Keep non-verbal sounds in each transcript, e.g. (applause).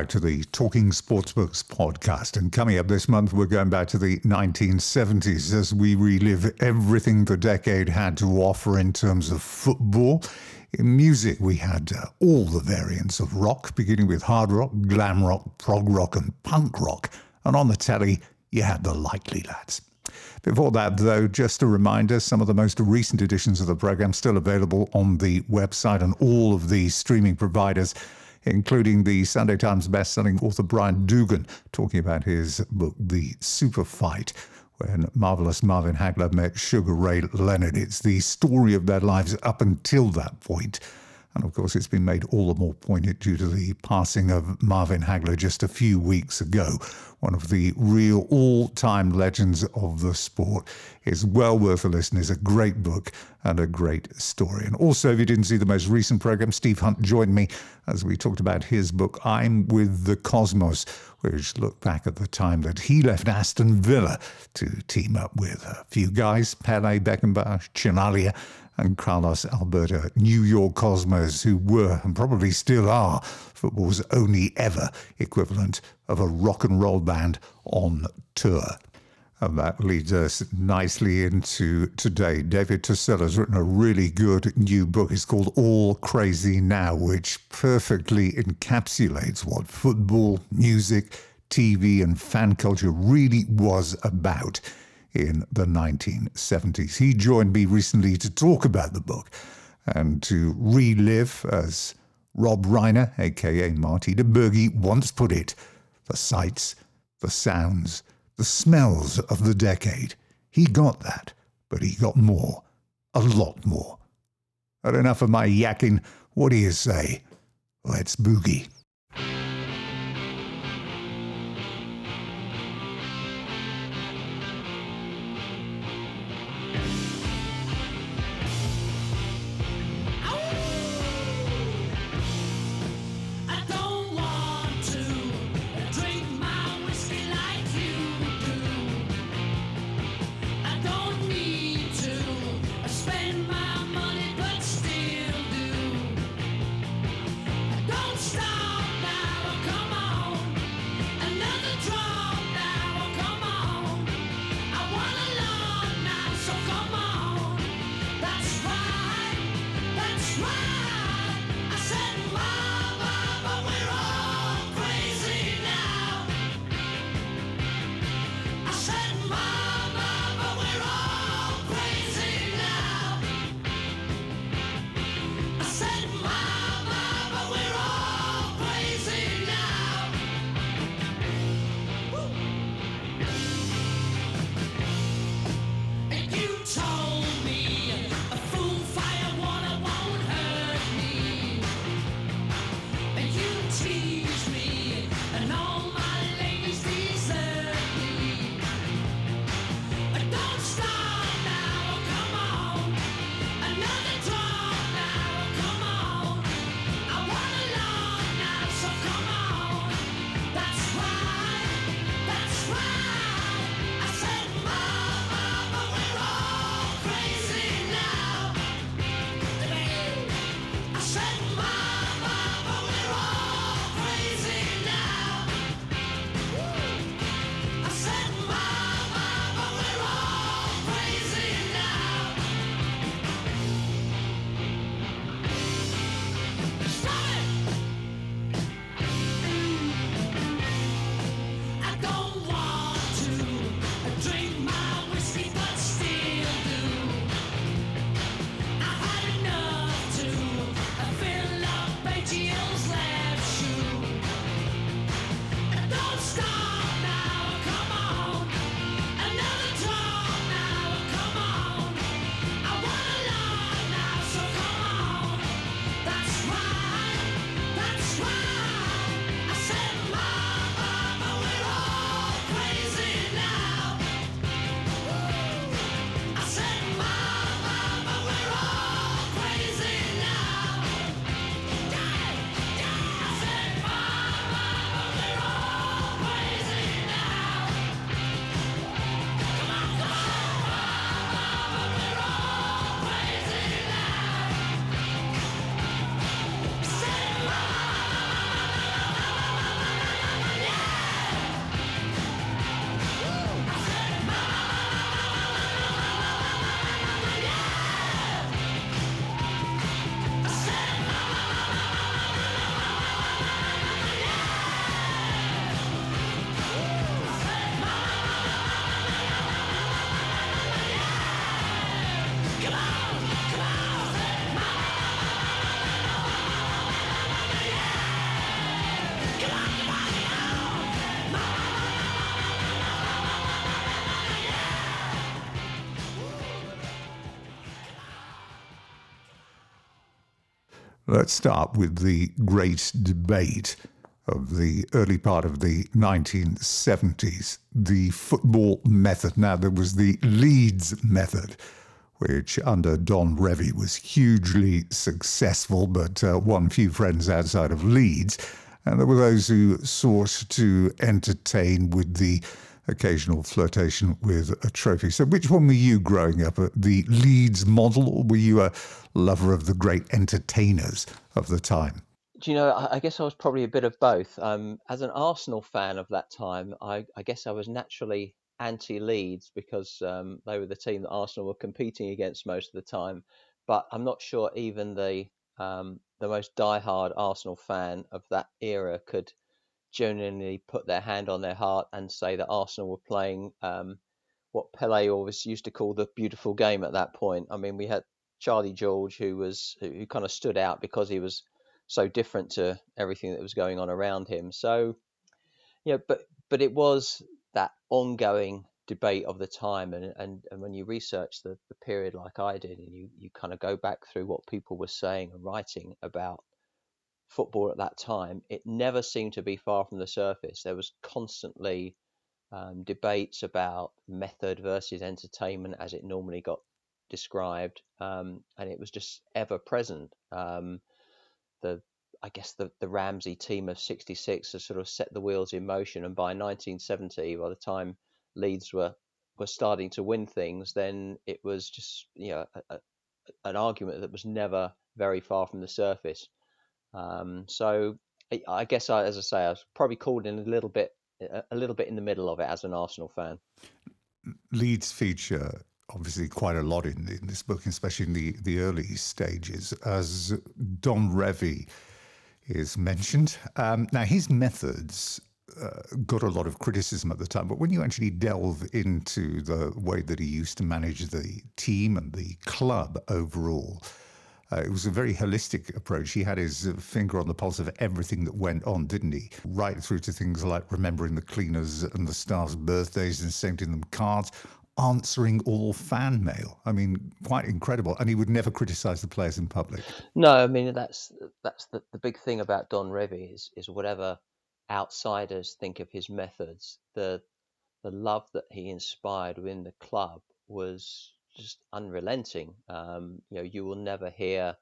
Back to the Talking Sportsbooks podcast. And coming up this month, we're going back to the 1970s as we relive everything the decade had to offer in terms of football. In music, we had uh, all the variants of rock, beginning with hard rock, glam rock, prog rock, and punk rock. And on the telly, you had the Likely Lads. Before that, though, just a reminder some of the most recent editions of the program still available on the website and all of the streaming providers including the Sunday Times best-selling author Brian Doogan talking about his book, The Super Fight, when marvelous Marvin Hagler met Sugar Ray Leonard. It's the story of their lives up until that point. And of course, it's been made all the more poignant due to the passing of Marvin Hagler just a few weeks ago, one of the real all time legends of the sport. It's well worth a listen. It's a great book and a great story. And also, if you didn't see the most recent program, Steve Hunt joined me as we talked about his book, I'm with the Cosmos, which looked back at the time that he left Aston Villa to team up with a few guys, Pele, Beckenbauer, Chinaglia, and Carlos Alberto, New York Cosmos, who were and probably still are football's only ever equivalent of a rock and roll band on tour. And that leads us nicely into today. David Tossell has written a really good new book. It's called All Crazy Now, which perfectly encapsulates what football, music, TV, and fan culture really was about in the 1970s. He joined me recently to talk about the book and to relive, as Rob Reiner, aka Marty DiBergi once put it, the sights, the sounds, the smells of the decade. He got that, but he got more, a lot more. But enough of my yakking. What do you say? Let's boogie. Let's start with the great debate of the early part of the 1970s, the football method. Now, there was the Leeds method, which under Don Revie was hugely successful, but uh, won few friends outside of Leeds. And there were those who sought to entertain with the occasional flirtation with a trophy. So, which one were you growing up? The Leeds model, or were you a lover of the great entertainers of the time? Do you know? I guess I was probably a bit of both. Um, as an Arsenal fan of that time, I, I guess I was naturally anti-Leeds because um, they were the team that Arsenal were competing against most of the time. But I'm not sure even the um, the most die-hard Arsenal fan of that era could genuinely put their hand on their heart and say that Arsenal were playing um, what Pele always used to call the beautiful game at that point. I mean, we had Charlie George, who was who kind of stood out because he was so different to everything that was going on around him. So, yeah, but but it was that ongoing debate of the time and, and, and when you research the, the period like I did and you, you kind of go back through what people were saying and writing about football at that time, it never seemed to be far from the surface. There was constantly um, debates about method versus entertainment as it normally got described, um, and it was just ever present. Um, the I guess the, the Ramsey team of '66 has sort of set the wheels in motion, and by 1970, by the time Leeds were were starting to win things, then it was just you know a, a, an argument that was never very far from the surface. Um, so I guess, I, as I say, I was probably called in a little bit, a little bit in the middle of it as an Arsenal fan. Leeds feature obviously quite a lot in, in this book, especially in the, the early stages, as Don Revie is mentioned. Um, now, his methods uh, got a lot of criticism at the time, but when you actually delve into the way that he used to manage the team and the club overall, uh, it was a very holistic approach. He had his finger on the pulse of everything that went on, didn't he? Right through to things like remembering the cleaners and the staff's birthdays and sending them cards, answering all fan mail. I mean, quite incredible. And he would never criticize the players in public. No, I mean that's that's the, the big thing about Don Revie is is whatever outsiders think of his methods, the the love that he inspired within the club was just unrelenting. Um, you know, you will never hear,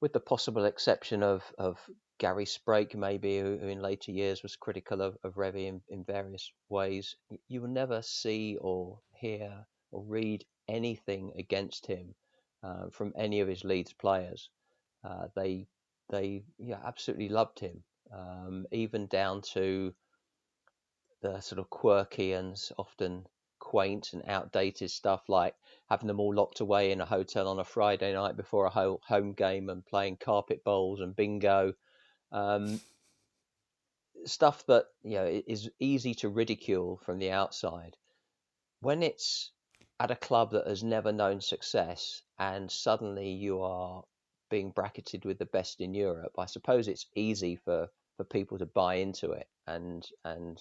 with the possible exception of of Gary Sprake, maybe who, who in later years was critical of, of Revie in, in various ways, you will never see or hear or read anything against him uh, from any of his Leeds players. Uh, they they yeah, absolutely loved him, um, even down to the sort of quirky and often quaint and outdated stuff like having them all locked away in a hotel on a Friday night before a home game and playing carpet bowls and bingo. Um, stuff that you know is easy to ridicule from the outside. When it's at a club that has never known success and suddenly you are being bracketed with the best in Europe, I suppose it's easy for, for people to buy into it and and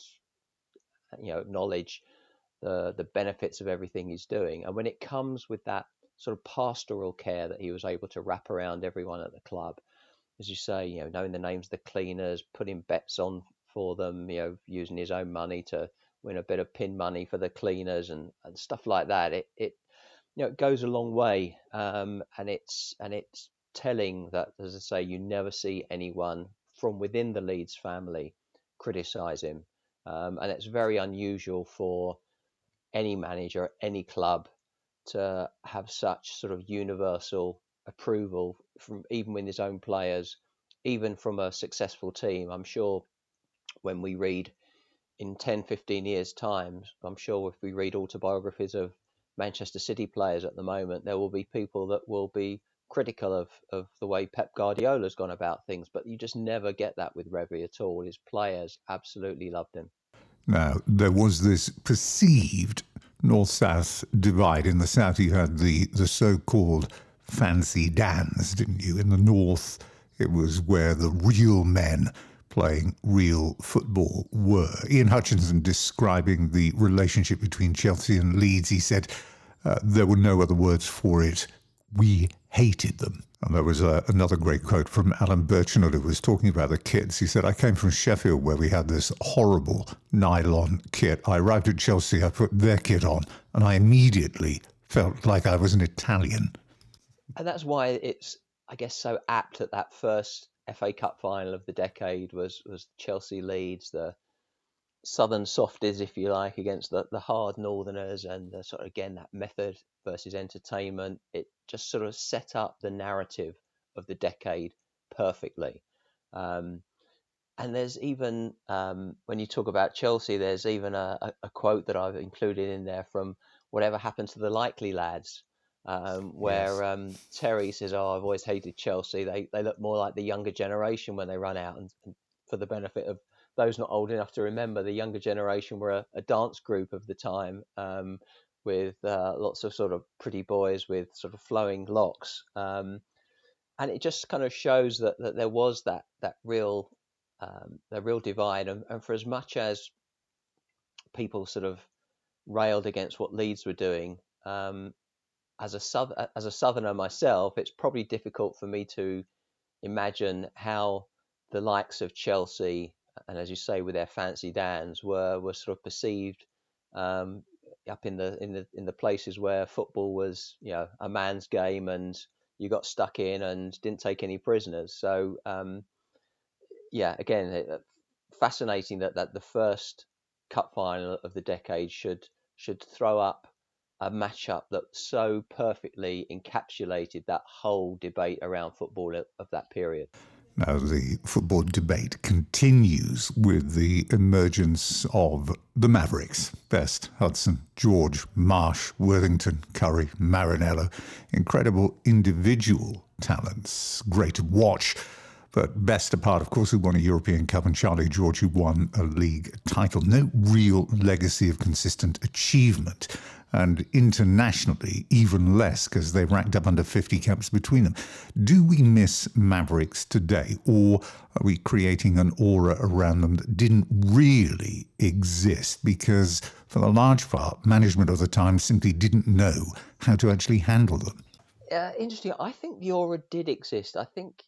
you know acknowledge the the benefits of everything he's doing. And when it comes with that sort of pastoral care that he was able to wrap around everyone at the club, as you say, you know, knowing the names of the cleaners, putting bets on for them, you know, using his own money to win a bit of pin money for the cleaners and, and stuff like that. It it you know it goes a long way, um, and it's and it's telling that, as I say, you never see anyone from within the Leeds family criticise him, um, and it's very unusual for any manager, any club to have such sort of universal approval from even with his own players, even from a successful team. I'm sure when we read in 10, 15 years' time, I'm sure if we read autobiographies of Manchester City players at the moment, there will be people that will be critical of, of the way Pep Guardiola's gone about things, but you just never get that with Revie at all. His players absolutely loved him. Now, there was this perceived north south divide. In the south, you had the, the so called fancy Dans, didn't you? In the north, it was where the real men playing real football were. Ian Hutchinson describing the relationship between Chelsea and Leeds, he said uh, there were no other words for it. We hated them. And there was uh, another great quote from Alan Birchenall who was talking about the kits. He said, I came from Sheffield where we had this horrible nylon kit. I arrived at Chelsea, I put their kit on, and I immediately felt like I was an Italian. And that's why it's, I guess, so apt that that first FA Cup final of the decade was was Chelsea Leeds, the southern softies, if you like, against the, the hard northerners, and the sort of again that method versus entertainment. It just sort of set up the narrative of the decade perfectly. Um, and there's even um, when you talk about Chelsea, there's even a, a, quote that I've included in there from whatever happened to the likely lads, um, where yes. um, Terry says, "Oh, I've always hated Chelsea. They they look more like the younger generation when they run out." And, and for the benefit of those not old enough to remember, the younger generation were a, a dance group of the time um, with uh, lots of sort of pretty boys with sort of flowing locks. Um, and it just kind of shows that, that there was that that real um, the real divide. And, and for as much as people sort of railed against what Leeds were doing, um, as a as a southerner myself, it's probably difficult for me to imagine how the likes of Chelsea and as you say, with their fancy dans, were were sort of perceived um, up in the in the in the places where football was, you know, a man's game, and you got stuck in and didn't take any prisoners. So, um, yeah, again, fascinating that that the first cup final of the decade should should throw up a matchup that so perfectly encapsulated that whole debate around football of that period. Now, the football debate continues with the emergence of the Mavericks. Best, Hudson, George, Marsh, Worthington, Currie, Marinello. Incredible individual talents. Great to watch. But best apart, of course, who won a European Cup and Charlie George, who won a league title. No real legacy of consistent achievement and internationally even less because they've racked up under 50 caps between them. Do we miss Mavericks today, or are we creating an aura around them that didn't really exist because, for the large part, management of the time simply didn't know how to actually handle them? Uh, interesting. I think the aura did exist. I think,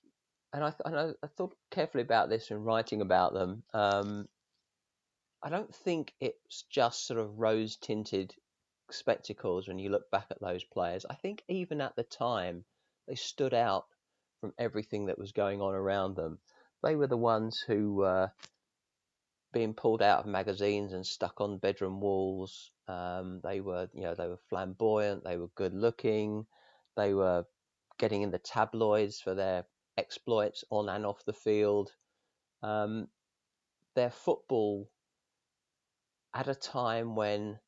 and I, and I, I thought carefully about this when writing about them. Um, I don't think it's just sort of rose tinted spectacles when you look back at those players. I think even at the time, they stood out from everything that was going on around them. They were the ones who were being pulled out of magazines and stuck on bedroom walls. Um, they were, you know, they were flamboyant. They were good looking. They were getting in the tabloids for their exploits on and off the field. Um, their football at a time when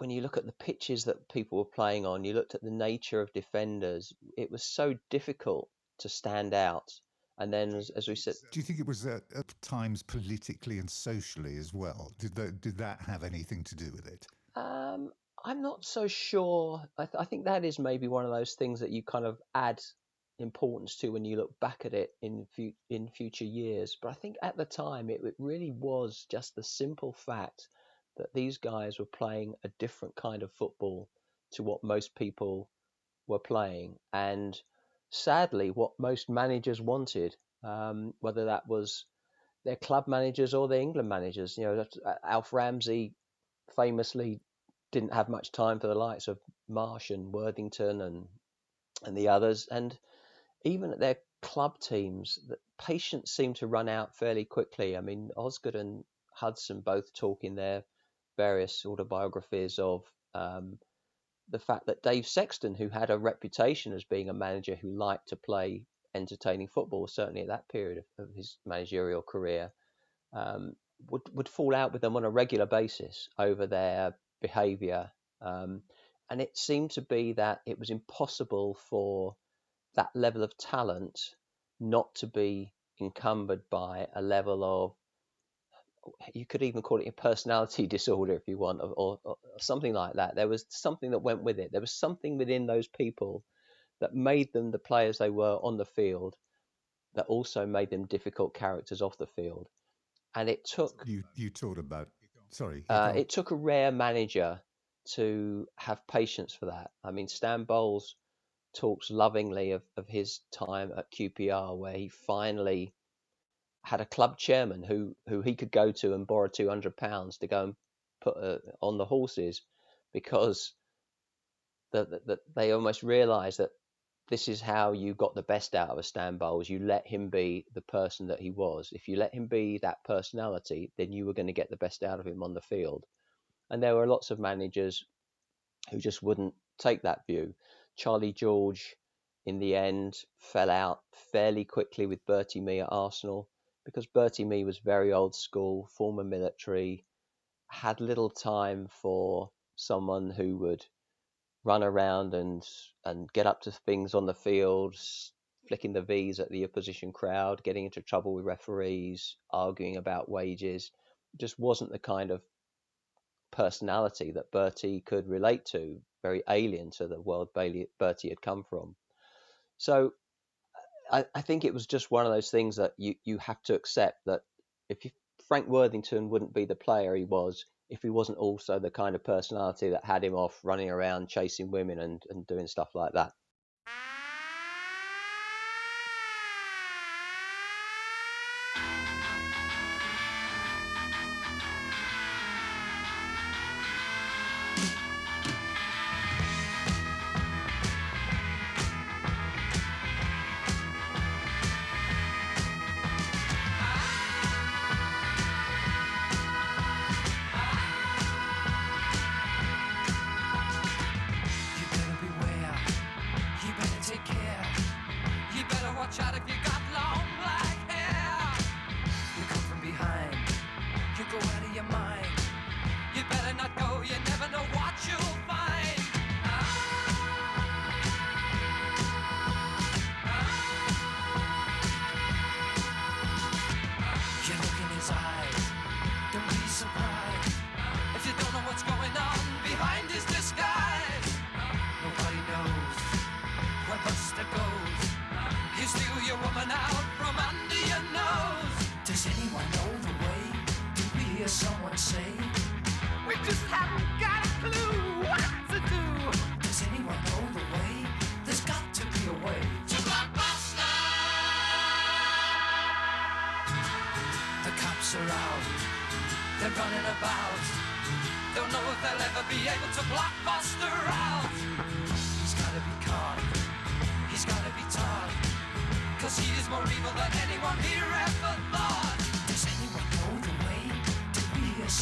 when you look at the pitches that people were playing on, you looked at the nature of defenders, it was so difficult to stand out. And then, as, as we said, do you think it was at, at times politically and socially as well? Did that did that have anything to do with it? Um, I'm not so sure. I, th- I think that is maybe one of those things that you kind of add importance to when you look back at it in fu- in future years. But I think at the time it, it really was just the simple fact that these guys were playing a different kind of football to what most people were playing, and sadly, what most managers wanted, um, whether that was their club managers or their England managers. You know, uh, Alf Ramsey famously didn't have much time for the likes of Marsh and Worthington and and the others, and even at their club teams, the patience seemed to run out fairly quickly. I mean, Osgood and Hudson both talk in their various autobiographies of um, the fact that Dave Sexton, who had a reputation as being a manager who liked to play entertaining football, certainly at that period of, of his managerial career, um, would would fall out with them on a regular basis over their behaviour, um, and it seemed to be that it was impossible for that level of talent not to be encumbered by a level of you could even call it a personality disorder if you want, or, or, or, something like that. There was something that went with it. There was something within those people that made them the players they were on the field, that also made them difficult characters off the field. And it took you. You talked about sorry. Uh, it took a rare manager to have patience for that. I mean, Stan Bowles talks lovingly of, of his time at QPR, where he finally had a club chairman who who he could go to and borrow two hundred pounds to go and put uh, on the horses, because that the, the, they almost realised that this is how you got the best out of a Stan Bowles. You let him be the person that he was. If you let him be that personality, then you were going to get the best out of him on the field. And there were lots of managers who just wouldn't take that view. Charlie George, in the end, fell out fairly quickly with Bertie Mee at Arsenal because Bertie Mee was very old school, former military, had little time for someone who would run around and and get up to things on the field, flicking the V's at the opposition crowd, getting into trouble with referees, arguing about wages. Just wasn't the kind of personality that Bertie could relate to, very alien to the world Bertie had come from. So I, I, think it was just one of those things that you, you have to accept that if you, Frank Worthington wouldn't be the player he was if he wasn't also the kind of personality that had him off running around chasing women and, and doing stuff like that.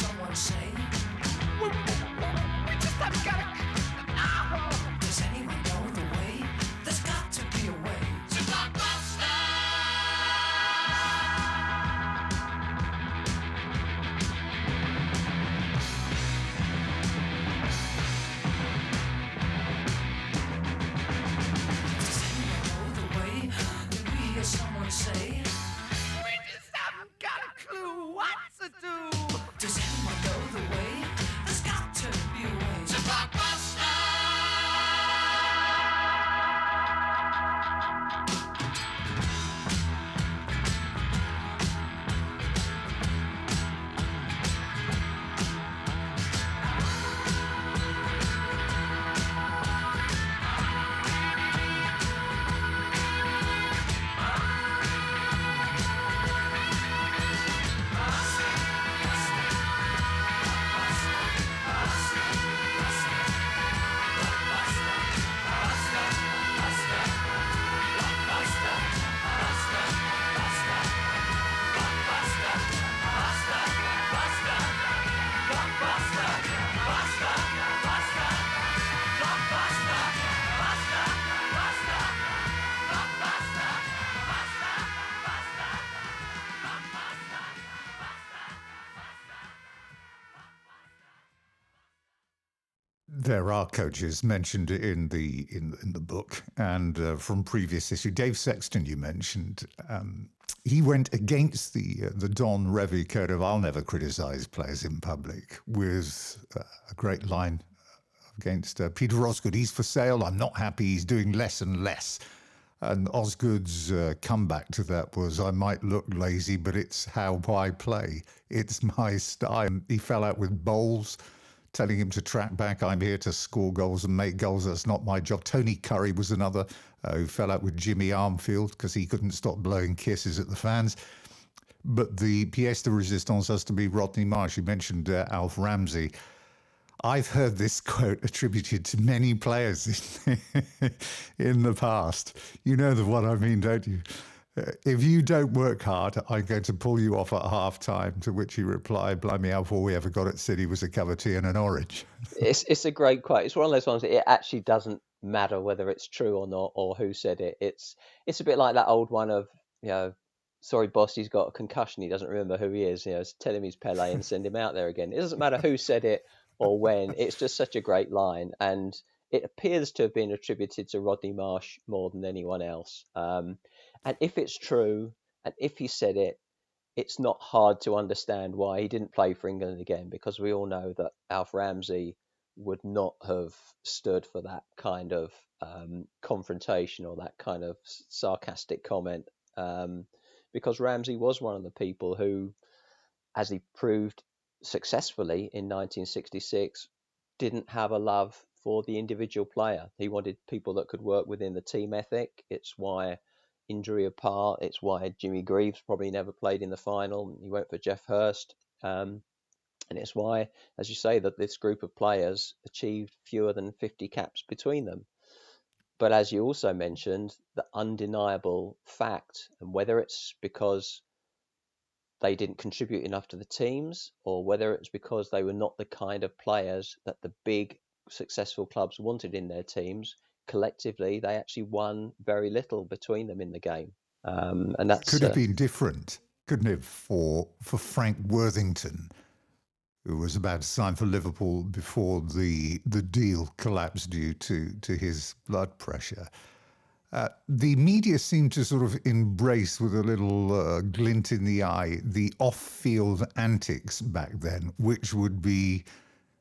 There are coaches mentioned in the in, in the book and uh, from previous issue. Dave Sexton, you mentioned, um, he went against the uh, the Don Revie code of "I'll never criticise players in public" with uh, a great line against uh, Peter Osgood. He's for sale. I'm not happy. He's doing less and less. And Osgood's uh, comeback to that was, I might look lazy, but it's how I play. It's my style. He fell out with Bowles telling him to track back. I'm here to score goals and make goals. That's not my job. Tony Currie was another uh, who fell out with Jimmy Armfield because he couldn't stop blowing kisses at the fans. But the pièce de résistance has to be Rodney Marsh. You mentioned uh, Alf Ramsey. I've heard this (laughs) quote attributed to many players in, (laughs) in the past. You know the one I mean, don't you? Uh, if you don't work hard, I'm going to pull you off at half time. To which he replied, Blimey, all we ever got at City was a cup of tea and an orange. (laughs) it's it's a great quote. It's one of those ones that it actually doesn't matter whether it's true or not or who said it. It's it's a bit like that old one of, you know, sorry boss, he's got a concussion, he doesn't remember who he is, you know, tell him he's Pele and send him out there again. It doesn't matter who said it or when. It's just such a great line and it appears to have been attributed to Rodney Marsh more than anyone else. Um, and if it's true, and if he said it, it's not hard to understand why he didn't play for England again, because we all know that Alf Ramsey would not have stood for that kind of um, confrontation or that kind of sarcastic comment, um, because Ramsey was one of the people who, as he proved successfully in 1966, didn't have a love for the individual player. He wanted people that could work within the team ethic. It's why injury apart. It's why Jimmy Greaves probably never played in the final. He went for Geoff Hurst. Um, and it's why, as you say, that this group of players achieved fewer than 50 caps between them. But as you also mentioned, the undeniable fact, and whether it's because they didn't contribute enough to the teams, or whether it's because they were not the kind of players that the big successful clubs wanted in their teams, collectively they actually won very little between them in the game. Um, and that could have uh, been different, couldn't it, for for Frank Worthington, who was about to sign for Liverpool before the the deal collapsed due to to his blood pressure. Uh, the media seemed to sort of embrace with a little uh, glint in the eye the off-field antics back then, which would be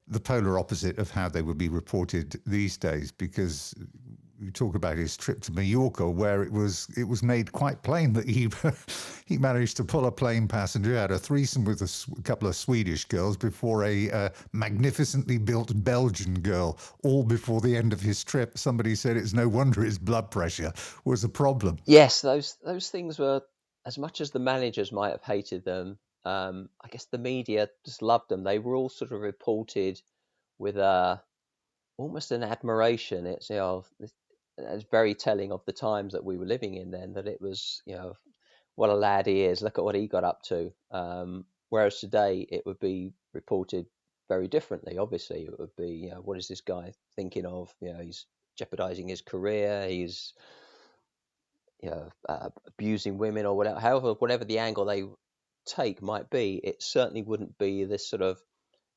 the polar opposite of how they would be reported these days because you talk about his trip to Mallorca, where it was it was made quite plain that he (laughs) he managed to pull a plane passenger, had a threesome with a couple of Swedish girls before a uh, magnificently built Belgian girl, all before the end of his trip. Somebody said it's no wonder his blood pressure was a problem. Yes, those those things were as much as the managers might have hated them um, I guess the media just loved them. They were all sort of reported with a almost an admiration. It's you know it's very telling of the times that we were living in then. That it was you know what a lad he is. Look at what he got up to. Um, whereas today it would be reported very differently. Obviously, it would be you know what is this guy thinking of? You know he's jeopardizing his career. He's you know uh, abusing women or whatever. However, whatever the angle they take might be, it certainly wouldn't be this sort of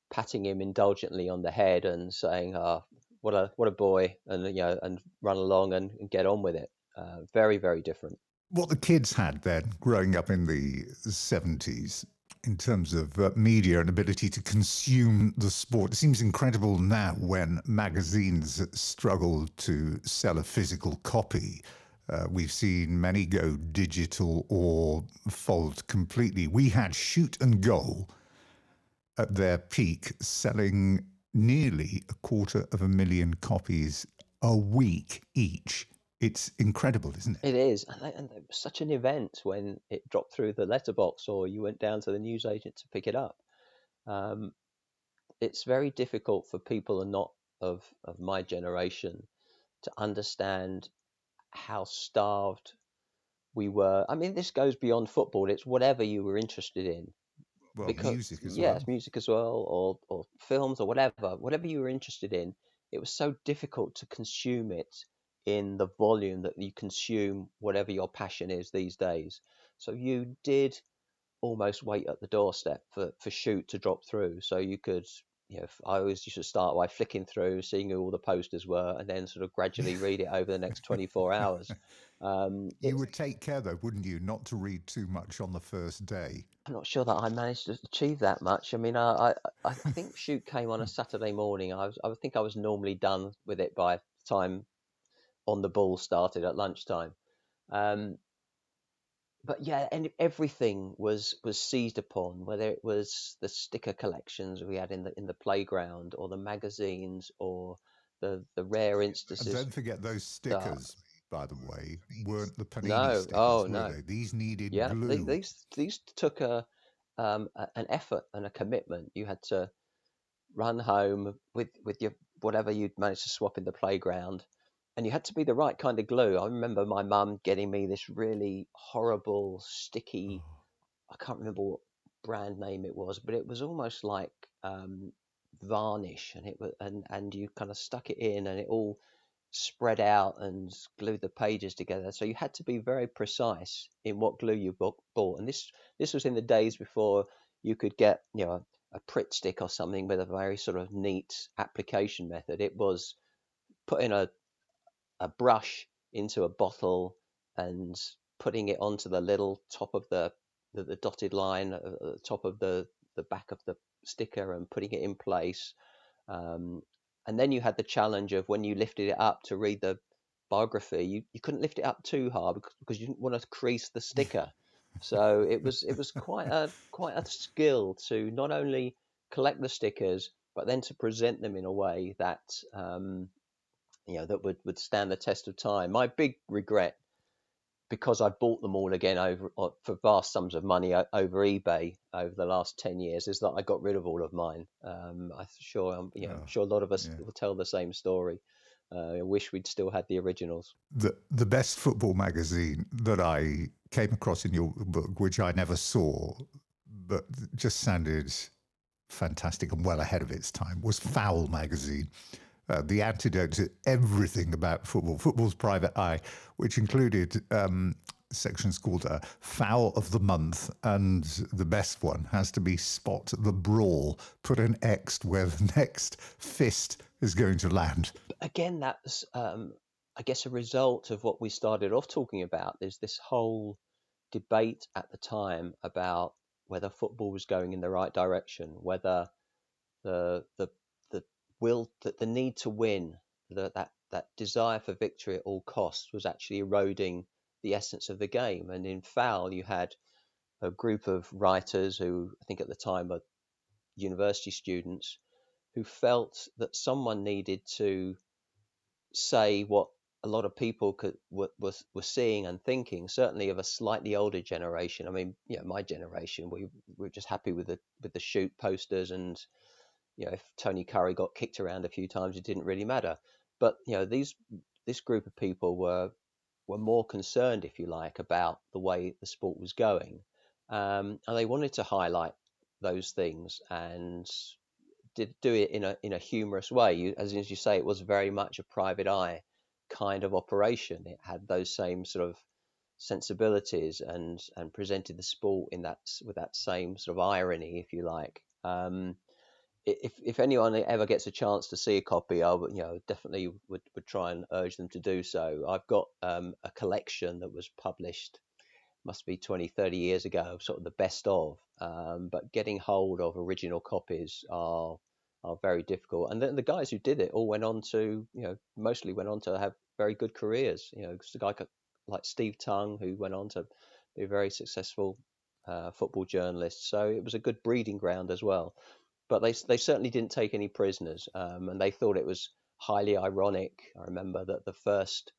patting him indulgently on the head and saying, "Ah, oh, what a what a boy," and you know, and run along and, and get on with it. Uh, very very different. What the kids had then, growing up in the seventies, in terms of uh, media and ability to consume the sport. It seems incredible now when magazines struggle to sell a physical copy uh, we've seen many go digital or fold completely. We had Shoot and Goal at their peak, selling nearly a quarter of a million copies a week each. It's incredible, isn't it? It is, and it was such an event when it dropped through the letterbox, or you went down to the newsagent to pick it up. Um, it's very difficult for people and not of of my generation to understand how starved we were. I mean, this goes beyond football. It's whatever you were interested in. Well, because, music as yes, well. music as well, or or films or whatever. Whatever you were interested in, it was so difficult to consume it in the volume that you consume whatever your passion is these days. So you did almost wait at the doorstep for, for shoot to drop through so you could you know, I always used to start by flicking through, seeing who all the posters were, and then sort of gradually (laughs) read it over the next 24 hours. Um, you would take care, though, wouldn't you, not to read too much on the first day? I'm not sure that I managed to achieve that much. I mean, I, I, I think shoot came on a (laughs) Saturday morning. I was, I think I was normally done with it by the time on the ball started at lunchtime. Um, but yeah, and everything was was seized upon, whether it was the sticker collections we had in the in the playground, or the magazines, or the the rare instances. And don't forget those stickers. by the way, weren't the panini no, stickers, oh no, they? These needed yeah, glue. these these took a, um, a an effort and a commitment. You had to run home with with your whatever you'd managed to swap in the playground, and you had to be the right kind of glue. I remember my mum getting me this really horrible, sticky. I can't remember what brand name it was, but it was almost like um, varnish, and it was and and you kind of stuck it in, and it all spread out and glued the pages together. So you had to be very precise in what glue you bought. And this this was in the days before you could get you know a Pritt stick or something with a very sort of neat application method. It was putting a a brush into a bottle and putting it onto the little top of the the, the dotted line the top of the the back of the sticker and putting it in place. Um, and then you had the challenge of when you lifted it up to read the biography, you, you couldn't lift it up too hard because, because you didn't want to crease the sticker. So it was it was quite a quite a skill to not only collect the stickers but then to present them in a way that um, you know that would, would stand the test of time. My big regret, because I bought them all again over uh, for vast sums of money over eBay over the last ten years, is that I got rid of all of mine. Um, I'm sure I'm, you know, I'm sure a lot of us yeah. will tell the same story. Uh, I wish we'd still had the originals. The the best football magazine that I came across in your book, which I never saw, but just sounded fantastic and well ahead of its time, was Foul magazine. Uh, the antidote to everything about football, football's private eye, which included um, sections called uh, Foul of the Month, and the best one has to be Spot the Brawl. Put an X where the (laughs) next fist is going to land. Again, that's, um, I guess, a result of what we started off talking about. There's this whole debate at the time about whether football was going in the right direction, whether the the will that the need to win, the, that that desire for victory at all costs, was actually eroding the essence of the game. And in Foul, you had a group of writers who I think at the time were university students who felt that someone needed to say what a lot of people could were, were, were seeing and thinking certainly of a slightly older generation i mean you know my generation we, we were just happy with the with the shoot posters and you know, if Tony Currie got kicked around a few times, it didn't really matter. But you know, these this group of people were were more concerned, if you like, about the way the sport was going, um, and they wanted to highlight those things and did do it in a in a humorous way. You, as as you say, it was very much a private eye kind of operation. It had those same sort of sensibilities and and presented the sport in that with that same sort of irony, if you like. Um, if if anyone ever gets a chance to see a copy, I would you know definitely would, would try and urge them to do so. I've got um, a collection that was published, must be 20, 30 years ago, sort of the best of. Um, but getting hold of original copies are are very difficult. And the, the guys who did it all went on to you know mostly went on to have very good careers. You know, a guy like Steve Tongue who went on to be a very successful uh, football journalist. So it was a good breeding ground as well but they they certainly didn't take any prisoners, um, and they thought it was highly ironic. I remember that the first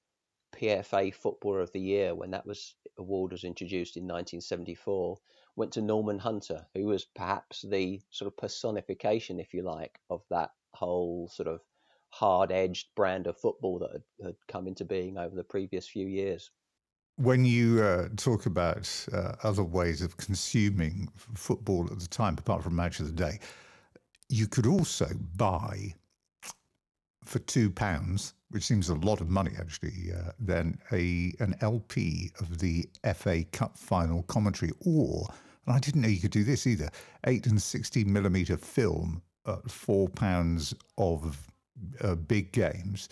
PFA Footballer of the Year, when that was award was introduced in 1974, went to Norman Hunter, who was perhaps the sort of personification, if you like, of that whole sort of hard-edged brand of football that had, had come into being over the previous few years. When you uh, talk about uh, other ways of consuming football at the time, apart from Match of the Day, you could also buy for two pounds, which seems a lot of money actually, uh, then a an LP of the FA Cup final commentary, or and I didn't know you could do this either, eight and sixteen millimeter film at four pounds of uh, big games.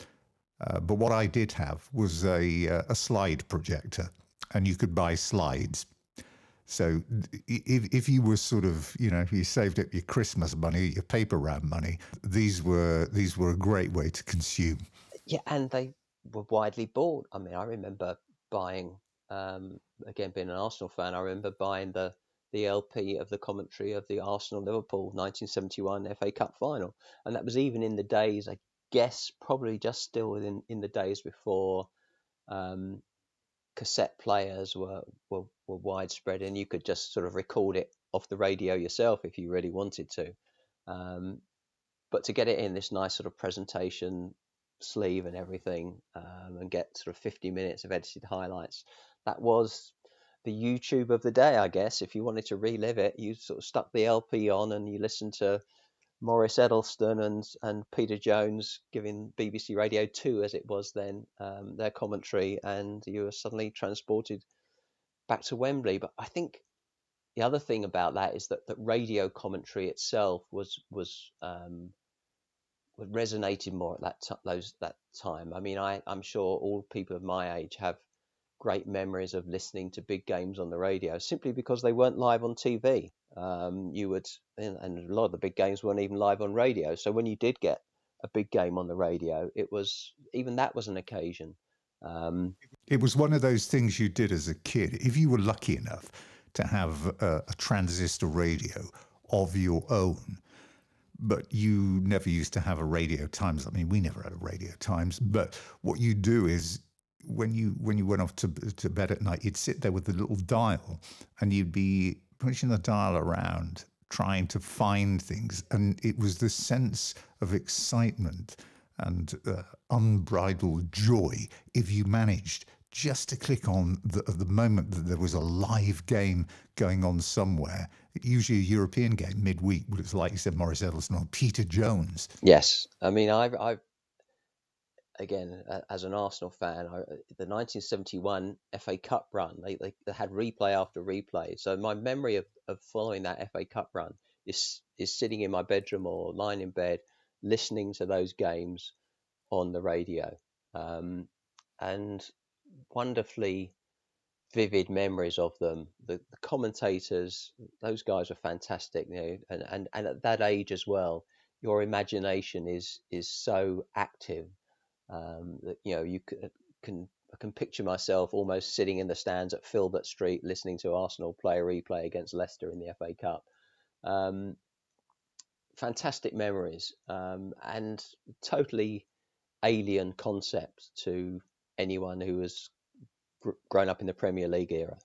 Uh, but what I did have was a uh, a slide projector, and you could buy slides so if, if you were sort of, you know, you saved up your Christmas money, your paper round money, these were these were a great way to consume. Yeah, and they were widely bought. I mean, I remember buying um, again being an Arsenal fan, I remember buying the the LP of the commentary of the Arsenal Liverpool 1971 FA Cup final, and that was even in the days, I guess, probably just still in in the days before um, cassette players were, were were widespread, and you could just sort of record it off the radio yourself if you really wanted to. Um, but to get it in this nice sort of presentation sleeve and everything, um, and get sort of 50 minutes of edited highlights, that was the YouTube of the day, I guess. If you wanted to relive it, you sort of stuck the LP on and you listened to Maurice Edelston and and Peter Jones giving BBC Radio Two, as it was then, um, their commentary, and you were suddenly transported back to Wembley. But I think the other thing about that is that that radio commentary itself was was um, resonated more at that t- those that time. I mean, I I'm sure all people of my age have great memories of listening to big games on the radio simply because they weren't live on TV. Um, you would, and a lot of the big games weren't even live on radio. So when you did get a big game on the radio, it was even that was an occasion. Um, it was one of those things you did as a kid. If you were lucky enough to have a, a transistor radio of your own, but you never used to have a radio times. I mean, we never had a radio times. But what you do is when you when you went off to to bed at night, you'd sit there with the little dial, and you'd be pushing the dial around, trying to find things, and it was the sense of excitement and uh, unbridled joy if you managed just to click on the, the moment that there was a live game going on somewhere, usually a European game midweek, but it's like you said, Maurice Edelston or Peter Jones. Yes, I mean I've, I've again as an Arsenal fan, I, the 1971 FA Cup run, they, they, they had replay after replay. So my memory of, of following that FA Cup run is is sitting in my bedroom or lying in bed, listening to those games on the radio, um, and wonderfully vivid memories of them. The, the, commentators, those guys were fantastic, you know, and, and, and at that age as well, your imagination is is so active um, that you know you can, can I can picture myself almost sitting in the stands at Filbert Street listening to Arsenal play a replay against Leicester in the FA Cup. Um, fantastic memories um, and totally alien concept to anyone who has grown up in the Premier League era.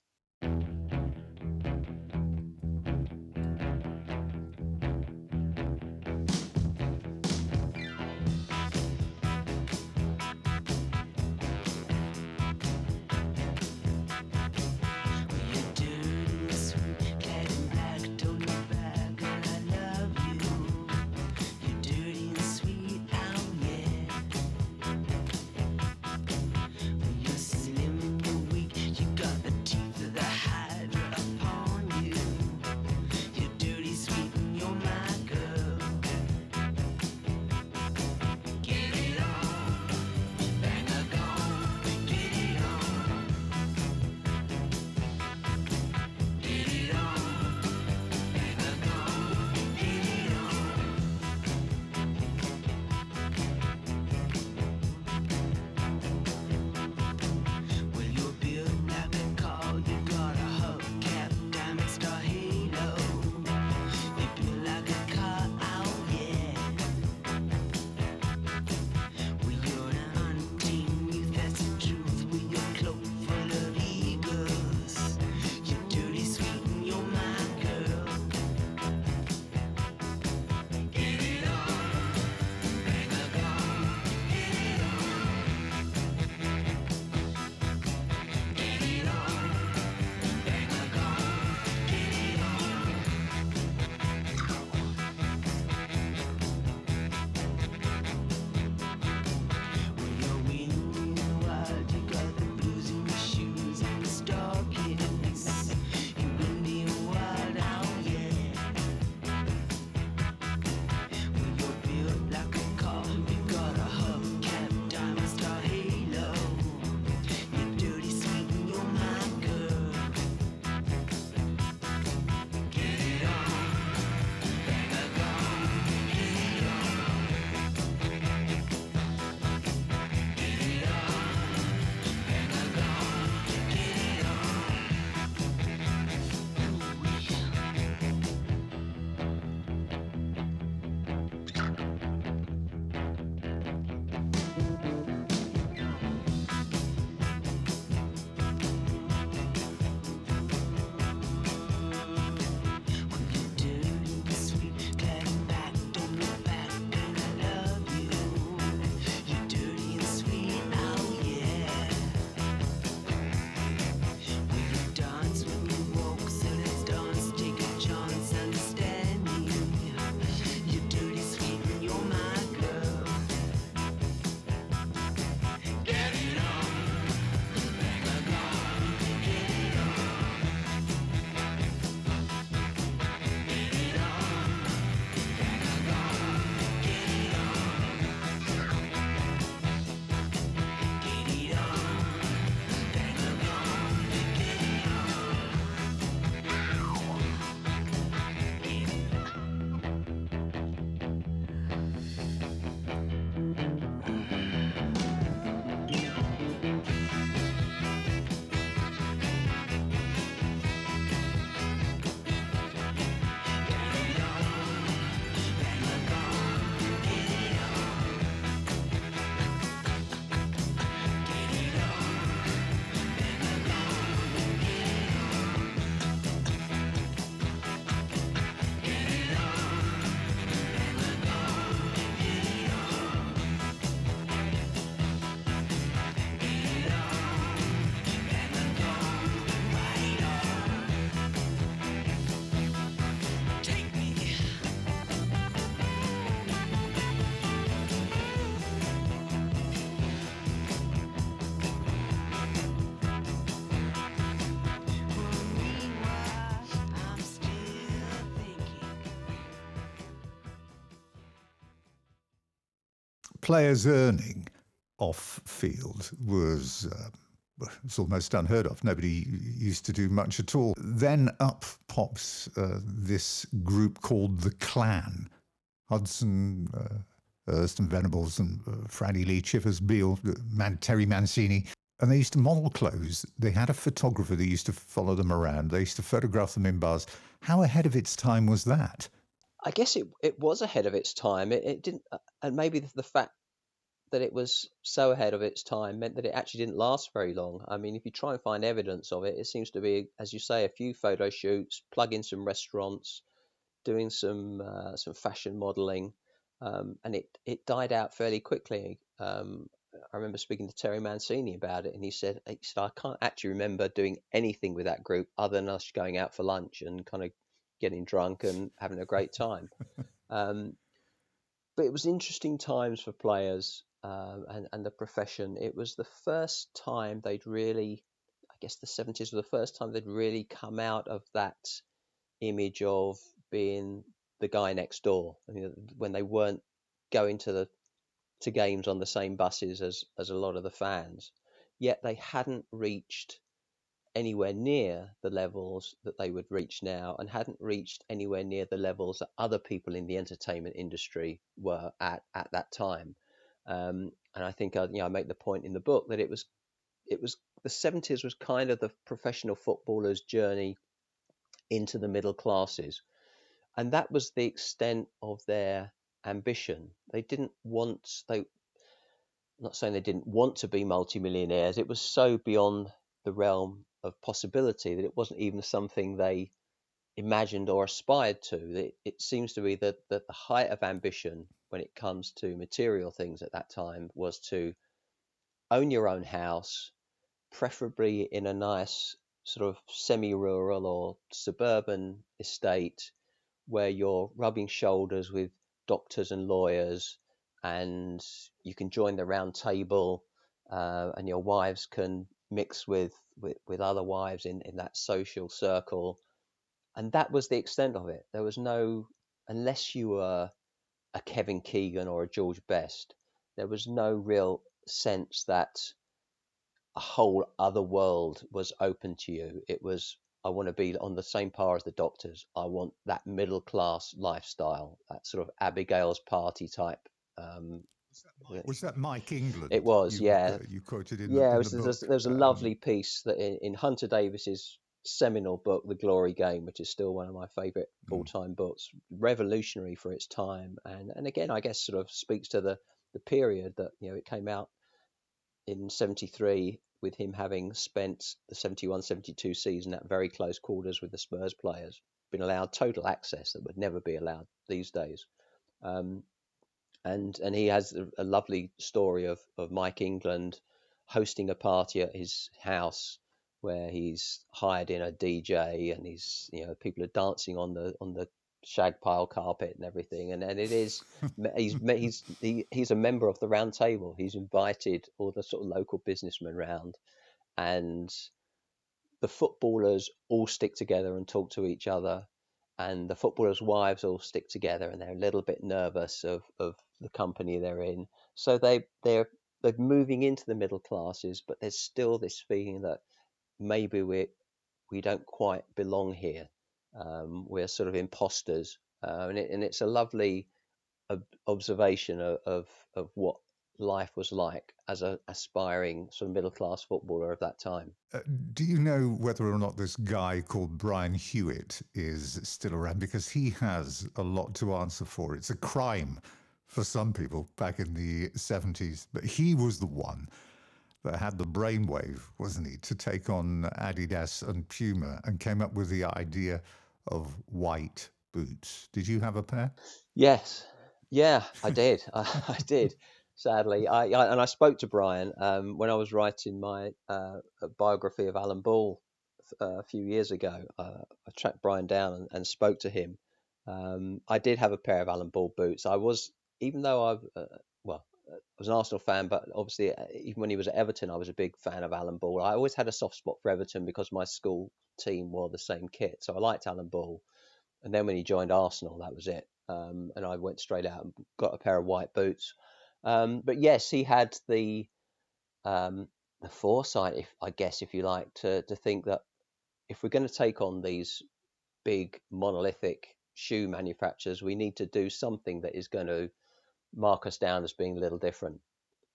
Players earning off field was. Uh, it's almost unheard of. Nobody used to do much at all. Then up pops uh, this group called the Clan. Hudson, uh, Venables, and uh, Franny Lee, Chivers Beale, uh, Man- Terry Mancini. And they used to model clothes. They had a photographer that used to follow them around. They used to photograph them in bars. How ahead of its time was that? I guess it, it was ahead of its time. It, it didn't, uh, and maybe the, the fact that it was so ahead of its time meant that it actually didn't last very long. I mean, if you try and find evidence of it, it seems to be, as you say, a few photo shoots, plug in some restaurants, doing some uh, some fashion modeling, um, and it it died out fairly quickly. Um, I remember speaking to Terry Mancini about it, and he said, he said, I can't actually remember doing anything with that group other than us going out for lunch and kind of getting drunk and having a great time. (laughs) Um, but it was interesting times for players um, and, and the profession. It was the first time they'd really, I guess the 70s were the first time they'd really come out of that image of being the guy next door. I mean, when they weren't going to the to games on the same buses as as a lot of the fans, yet they hadn't reached anywhere near the levels that they would reach now and hadn't reached anywhere near the levels that other people in the entertainment industry were at at that time um, and I think I, you know, I make the point in the book that it was, it was the 70s was kind of the professional footballer's journey into the middle classes, and that was the extent of their ambition. They didn't want they. I'm not saying they didn't want to be multimillionaires. It was so beyond the realm of possibility that it wasn't even something they imagined or aspired to. It, it seems to be that, that the height of ambition when it comes to material things at that time was to own your own house, preferably in a nice sort of semi rural or suburban estate where you're rubbing shoulders with doctors and lawyers and you can join the round table uh, and your wives can mix with, with, with other wives in, in that social circle. And that was the extent of it. There was no, unless you were a Kevin Keegan or a George Best, there was no real sense that a whole other world was open to you. It was, I want to be on the same par as the doctors. I want that middle class lifestyle, that sort of Abigail's party type. Um, was that Mike England? It was, you, yeah. Uh, you quoted in yeah, the, in was, the there's, there's a Um, lovely piece that in, in Hunter Davies's seminal book, The Glory Game, which is still one of my favourite Mm. all time books, revolutionary for its time, and and again, I guess sort of speaks to the the period that you know it came out in '73 with him having spent the 71-72 season at very close quarters with the Spurs players, been allowed total access that would never be allowed these days. Um, and and he has a, a lovely story of of Mike England hosting a party at his house where he's hired in a DJ and he's you know people are dancing on the on the shag pile carpet and everything. And and it is (laughs) he's he's he, he's a member of the round table. He's invited all the sort of local businessmen round and the footballers all stick together and talk to each other and the footballers wives all stick together and they're a little bit nervous of of the company they're in so they they're they're moving into the middle classes but there's still this feeling that maybe we we don't quite belong here. Um, we're sort of imposters, uh, and, it, and it's a lovely ob- observation of, of of what life was like as a aspiring sort of middle class footballer of that time. Uh, do you know whether or not this guy called Brian Hewitt is still around? Because he has a lot to answer for. It's a crime for some people back in the 70s, but he was the one that had the brainwave, wasn't he, to take on Adidas and Puma and came up with the idea of white boots. Did you have a pair? Yes, yeah, I did. (laughs) I, I did. Sadly, I, I and I spoke to Brian um, when I was writing my uh, biography of Alan Ball uh, a few years ago. Uh, I tracked Brian down and, and spoke to him. Um, I did have a pair of Alan Ball boots. I was, even though I've, uh, well, I was an Arsenal fan, but obviously, uh, even when he was at Everton, I was a big fan of Alan Ball. I always had a soft spot for Everton because my school team wore the same kit, so I liked Alan Ball. And then when he joined Arsenal, that was it. Um, and I went straight out and got a pair of white boots. Um, but yes, he had the um, the foresight, if I guess, if you like, to to think that if we're going to take on these big monolithic shoe manufacturers, we need to do something that is going to mark us down as being a little different.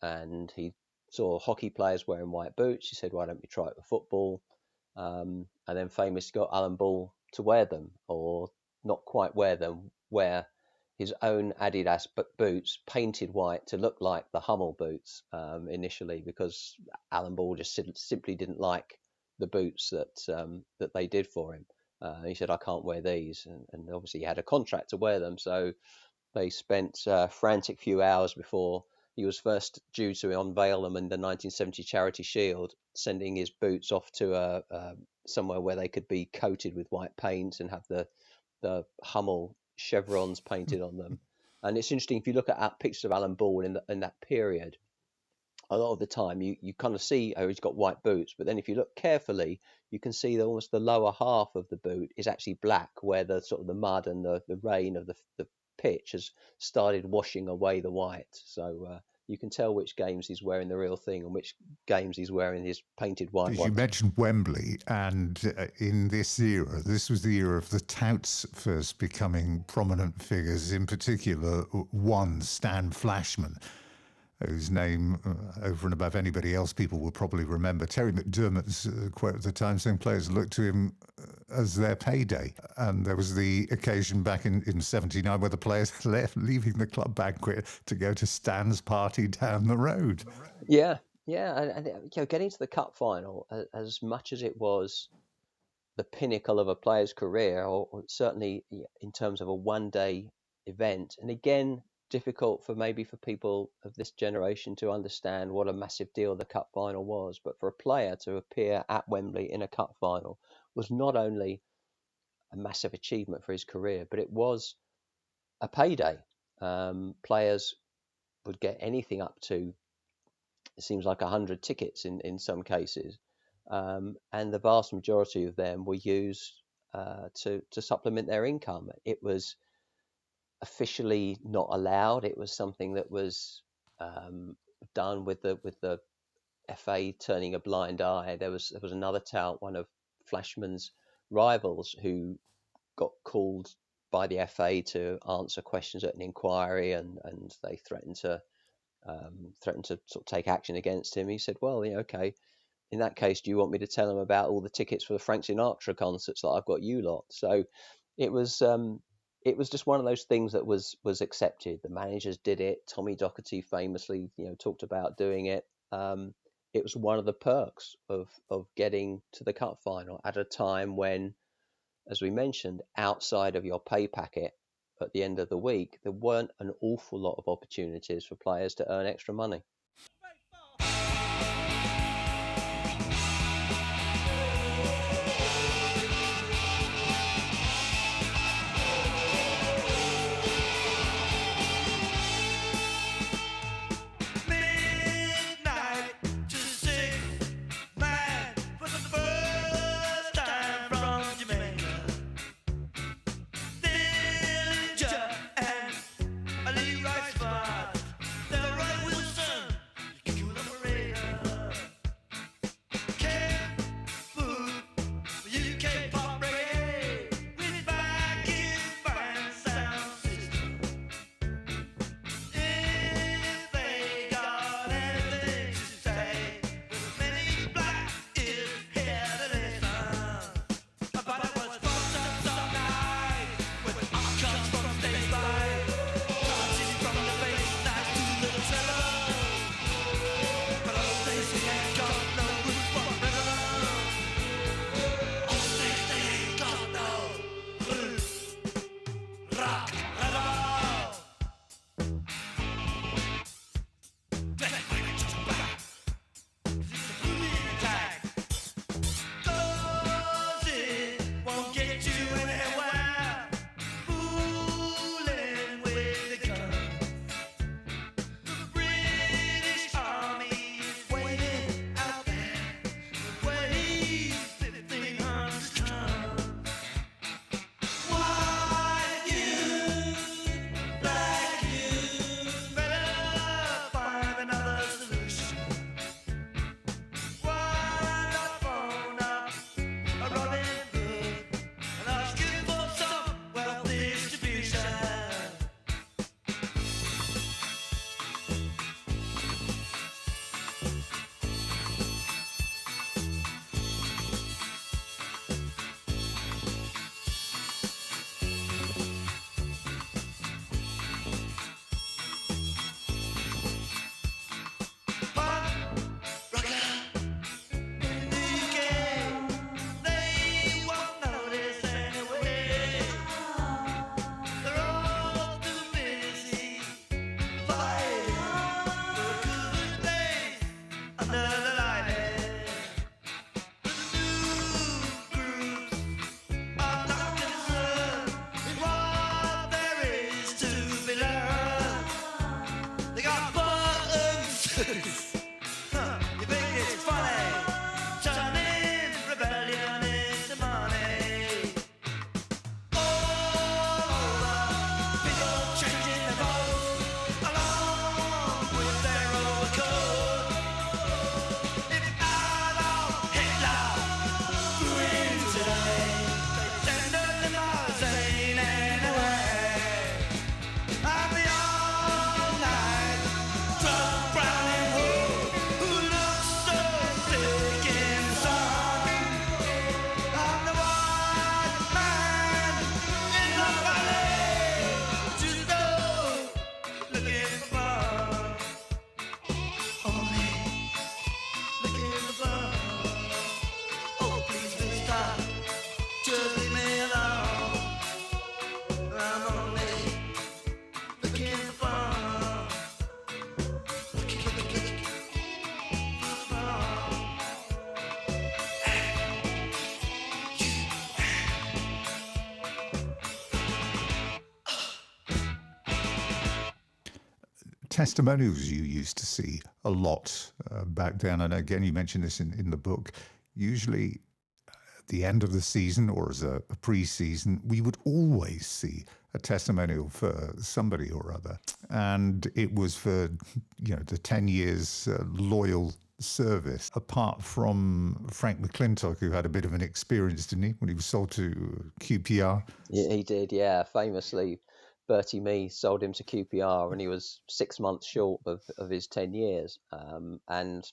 And he saw hockey players wearing white boots. He said, "Why don't we try it with football?" Um, and then famously got Alan Ball to wear them, or not quite wear them, wear his own Adidas boots painted white to look like the Hummel boots um, initially, because Alan Ball just simply didn't like the boots that um, that they did for him. Uh, he said, "I can't wear these," and, and, obviously he had a contract to wear them, so they spent a uh, frantic few hours before he was first due to unveil them in the 1970 Charity Shield, sending his boots off to a, uh, somewhere where they could be coated with white paint and have the the Hummel chevrons painted on them. And it's interesting if you look at pictures of Alan Ball in, in that period, a lot of the time you, you kind of see oh he's got white boots, but then if you look carefully, you can see that almost the lower half of the boot is actually black, where the sort of the mud and the, the rain of the, the pitch has started washing away the white. So uh, you can tell which games he's wearing the real thing and which games he's wearing his painted white. You mentioned Wembley, and uh, in this era, this was the era of the touts first becoming prominent figures. In particular, one Stan Flashman whose name, uh, over and above anybody else, people will probably remember. Terry McDermott's uh, quote at the time saying players looked to him uh, as their payday. And there was the occasion back in, in 79 where the players (laughs) left, leaving the club banquet to go to Stan's party down the road. Yeah, yeah. And, you know, getting to the cup final, as much as it was the pinnacle of a player's career, or, or certainly in terms of a one day event, and again, difficult for maybe for people of this generation to understand what a massive deal the cup final was. But for a player to appear at Wembley in a cup final was not only a massive achievement for his career, but it was a payday. Um, players would get anything up to it seems like hundred tickets in in some cases, um, and the vast majority of them were used uh, to to supplement their income. It was officially not allowed. It was something that was um, done with the with the FA turning a blind eye. There was there was another tout, one of Flashman's rivals, who got called by the FA to answer questions at an inquiry, and and they threatened to um, threatened to sort of take action against him. He said, "Well, yeah, okay." In that case, do you want me to tell them about all the tickets for the Frank Sinatra concerts that I've got you lot? So it was um, it was just one of those things that was was accepted. The managers did it. Tommy Docherty famously, you know, talked about doing it. Um, it was one of the perks of of getting to the cup final at a time when, as we mentioned, outside of your pay packet at the end of the week, there weren't an awful lot of opportunities for players to earn extra money. Testimonials you used to see a lot uh, back then, and again, you mentioned this in, in the book, usually at the end of the season or as a, a pre season, we would always see a testimonial for somebody or other. And it was for, you know, the 10 years uh, loyal service, apart from Frank McLintock, who had a bit of an experience, didn't he, when he was sold to QPR? Yeah, he did, yeah. Famously, Bertie Mee sold him to QPR and he was six months short of, of his 10 years. Um, and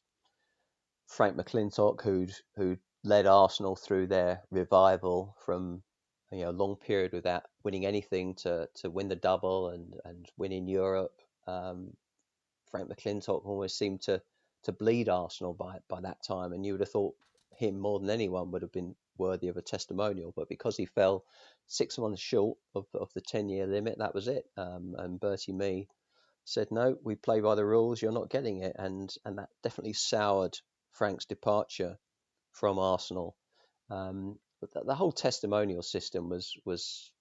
Frank McLintock, who'd, who'd led Arsenal through their revival from you know a long period without winning anything to, to win the double and, and win in Europe. Um, Frank McLintock almost seemed to to bleed Arsenal by by that time, and you would have thought him more than anyone would have been worthy of a testimonial. But because he fell six months short of, of the ten year limit, that was it. Um, and Bertie Mee said, "No, we play by the rules. You're not getting it," and and that definitely soured Frank's departure from Arsenal. Um, but the, the whole testimonial system was was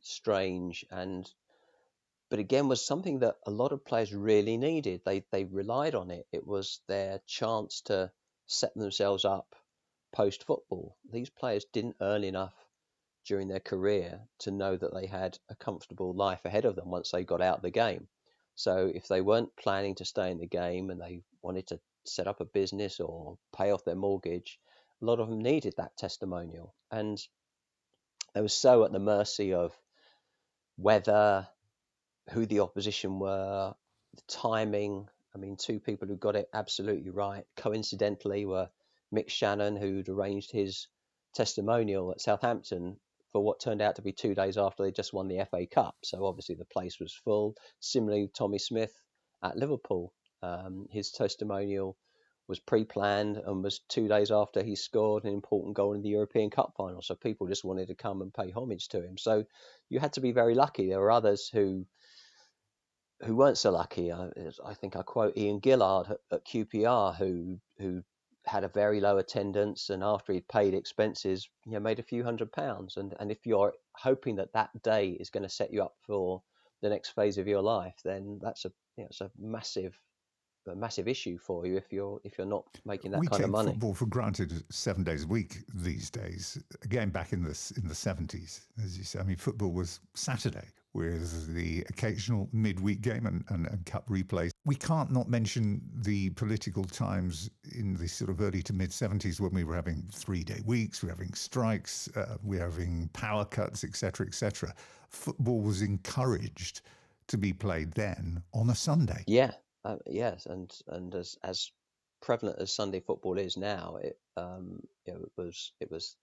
strange and but again was something that a lot of players really needed. They they relied on it. It was their chance to set themselves up post football. These players didn't earn enough during their career to know that they had a comfortable life ahead of them once they got out of the game. So if they weren't planning to stay in the game and they wanted to set up a business or pay off their mortgage, a lot of them needed that testimonial. And they were so at the mercy of weather, who the opposition were, the timing. I mean, two people who got it absolutely right, coincidentally, were Mick Channon, who'd arranged his testimonial at Southampton for what turned out to be two days after they just won the FA Cup. So obviously the place was full. Similarly, Tommy Smith at Liverpool, um, his testimonial was pre-planned and was two days after he scored an important goal in the European Cup final. So people just wanted to come and pay homage to him. So you had to be very lucky. There were others who who weren't so lucky. I, I think I quote Ian Gillard at, QPR, who who had a very low attendance, and after he'd paid expenses, you know, made a few hundred pounds. And and if you're hoping that that day is going to set you up for the next phase of your life, then that's a you know, it's a massive a massive issue for you if you're if you're not making that we kind of money. football for granted seven days a week these days. Again, back in the in the seventies, as you say, I mean, football was Saturday with the occasional midweek game and, and, and, cup replays. We can't not mention the political times in the sort of early to mid 70s when we were having three day weeks, we were having strikes, uh, we were having power cuts, etc., etc. Football was encouraged to be played then on a Sunday. Yeah, uh, yes, and and as as prevalent as Sunday football is now, it um, you know, it was it was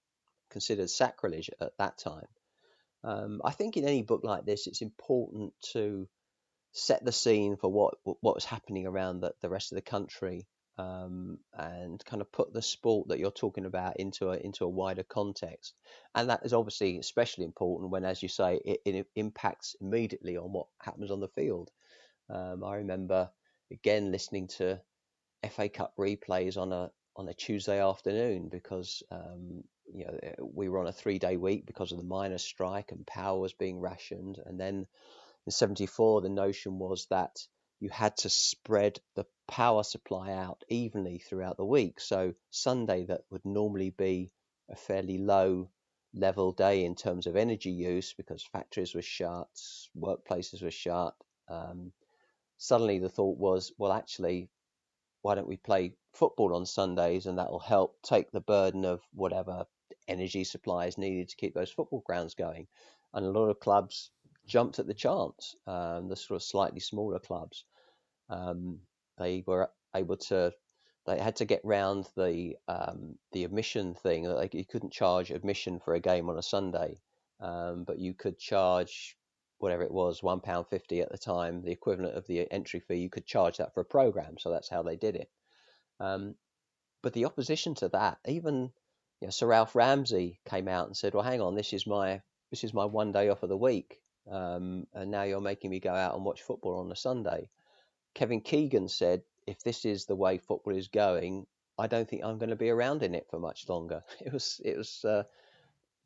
considered sacrilege at that time. Um, I think in any book like this, it's important to set the scene for what what was happening around the, the rest of the country um, and kind of put the sport that you're talking about into a into a wider context. And that is obviously especially important when, as you say, it, it impacts immediately on what happens on the field. Um, I remember again listening to FA Cup replays on a on a Tuesday afternoon because um, you know eh, we were on a three day week because of the miners' strike and power was being rationed. And then in '74, the notion was that you had to spread the power supply out evenly throughout the week. So Sunday, that would normally be a fairly low level day in terms of energy use because factories were shut, workplaces were shut. Um, suddenly the thought was, well, actually, why don't we play football on Sundays and that will help take the burden of whatever energy supply is needed to keep those football grounds going. And a lot of clubs jumped at the chance, um, the sort of slightly smaller clubs. Um, they were able to, they had to get round the um, the admission thing. Like you couldn't charge admission for a game on a Sunday, um, but you could charge whatever it was, one pound fifty at the time, the equivalent of the entry fee. You could charge that for a program, so that's how they did it. Um, but the opposition to that, even you know, Sir Alf Ramsey came out and said, "Well, hang on, this is my this is my one day off of the week, um, and now you're making me go out and watch football on a Sunday." Kevin Keegan said, "If this is the way football is going, I don't think I'm going to be around in it for much longer." (laughs) It was it was uh,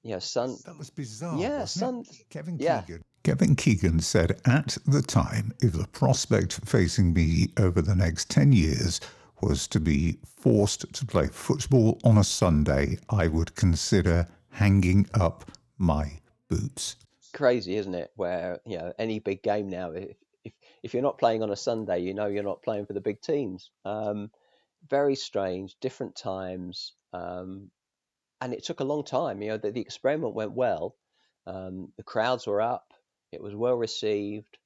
you know, Son. That was bizarre. Yeah, Son. Kevin yeah. Keegan. Kevin Keegan said at the time, if the prospect facing me over the next 10 years was to be forced to play football on a Sunday, I would consider hanging up my boots. Crazy, isn't it? Where, you know, any big game now, if, if, if you're not playing on a Sunday, you know you're not playing for the big teams. Um, very strange, different times. Um, and it took a long time. You know, the, the experiment went well. Um, the crowds were up. It was well received.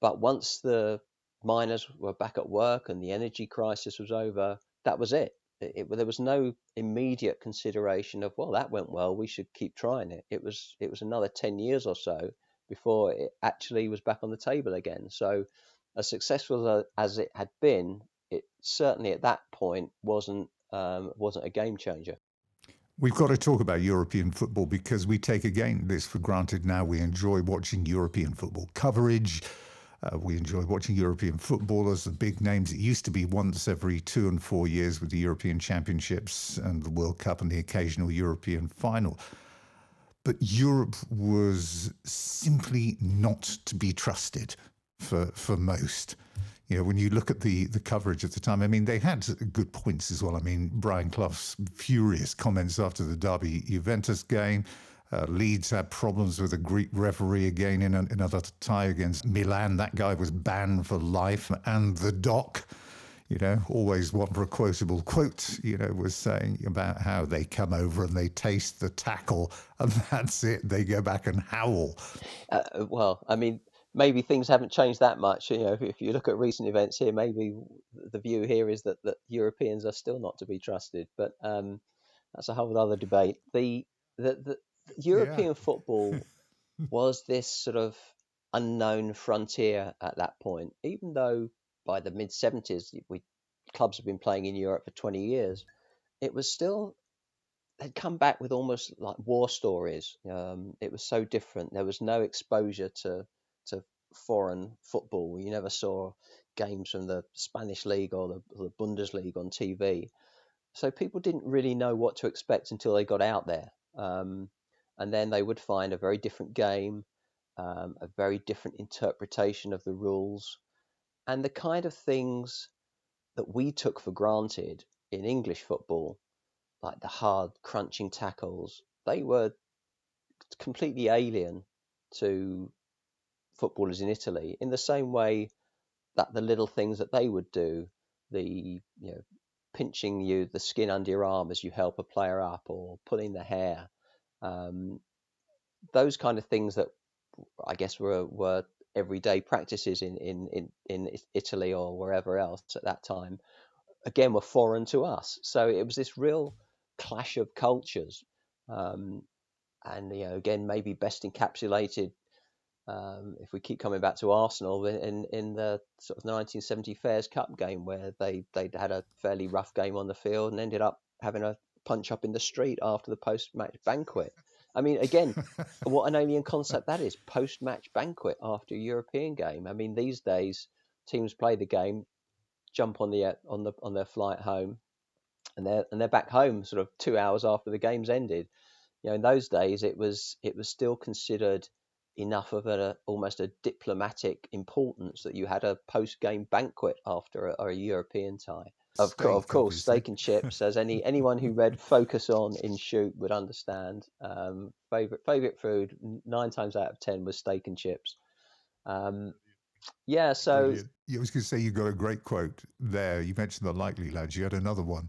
But once the miners were back at work and the energy crisis was over, that was it. It, it. There was no immediate consideration of, well, that went well. We should keep trying it. It was it was another ten years or so before it actually was back on the table again. So, as successful as it had been, it certainly at that point wasn't um, wasn't a game changer. We've got to talk about European football because we take again this for granted now. We enjoy watching European football coverage. Uh, we enjoy watching European footballers, the big names. It used to be once every two and four years with the European Championships and the World Cup and the occasional European final. But Europe was simply not to be trusted for, for most you know, when you look at the the coverage at the time, I mean, they had good points as well. I mean, Brian Clough's furious comments after the Derby Juventus game. Uh, Leeds had problems with a Greek referee again in another tie against Milan. That guy was banned for life. And the doc, you know, always one for a quotable quote, you know, was saying about how they come over and they taste the tackle (laughs) and that's it. They go back and howl. Uh, well, I mean, maybe things haven't changed that much. You know, if, if, you look at recent events here, maybe the view here is that, that Europeans are still not to be trusted. But um, that's a whole other debate. The the, the European yeah. football (laughs) was this sort of unknown frontier at that point, even though by the mid seventies we clubs have been playing in Europe for twenty years. It was still they'd come back with almost like war stories. Um, it was so different. There was no exposure to to foreign football. You never saw games from the Spanish league or the, or the Bundesliga on TV. So people didn't really know what to expect until they got out there. Um, and then they would find a very different game, um, a very different interpretation of the rules, and the kind of things that we took for granted in English football, like the hard crunching tackles, they were completely alien to footballers in Italy in the same way that the little things that they would do, the you know pinching you the skin under your arm as you help a player up or pulling the hair, um, those kind of things that I guess were were everyday practices in, in, in, in Italy or wherever else at that time, again were foreign to us. So it was this real clash of cultures. Um, and you know, again, maybe best encapsulated um, if we keep coming back to Arsenal in in the sort of 1970 Fairs Cup game where they they had a fairly rough game on the field and ended up having a punch up in the street after the post match banquet. I mean, again, (laughs) what an alien concept that is post match banquet after a European game. I mean, these days teams play the game, jump on the uh, on the on their flight home, and they're and they're back home sort of two hours after the game's ended. You know, in those days it was it was still considered enough of a almost a diplomatic importance that you had a post game banquet after a, a European tie. Of, steak, of course, obviously. steak and chips, as any (laughs) anyone who read Focus on in Shoot would understand. Um, favorite favorite food nine times out of ten was steak and chips. Um, yeah, so I was going to say you got a great quote there. You mentioned the likely lads. You had another one.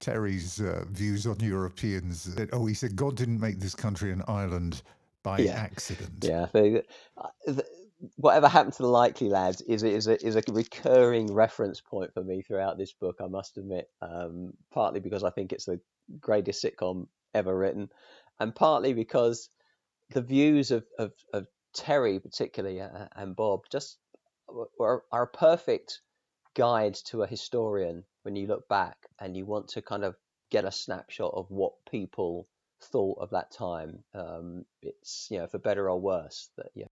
Terry's uh, views on Europeans. Oh, he said God didn't make this country an island by yeah. accident. Yeah, uh, whatever happened to the likely lads is is a, is a recurring reference point for me throughout this book. I must admit, um, partly because I think it's the greatest sitcom ever written, and partly because the views of of, of Terry, particularly, uh, and Bob, just are, are a perfect guide to a historian when you look back and you want to kind of get a snapshot of what people thought of that time. Um, it's you know for better or worse that yeah.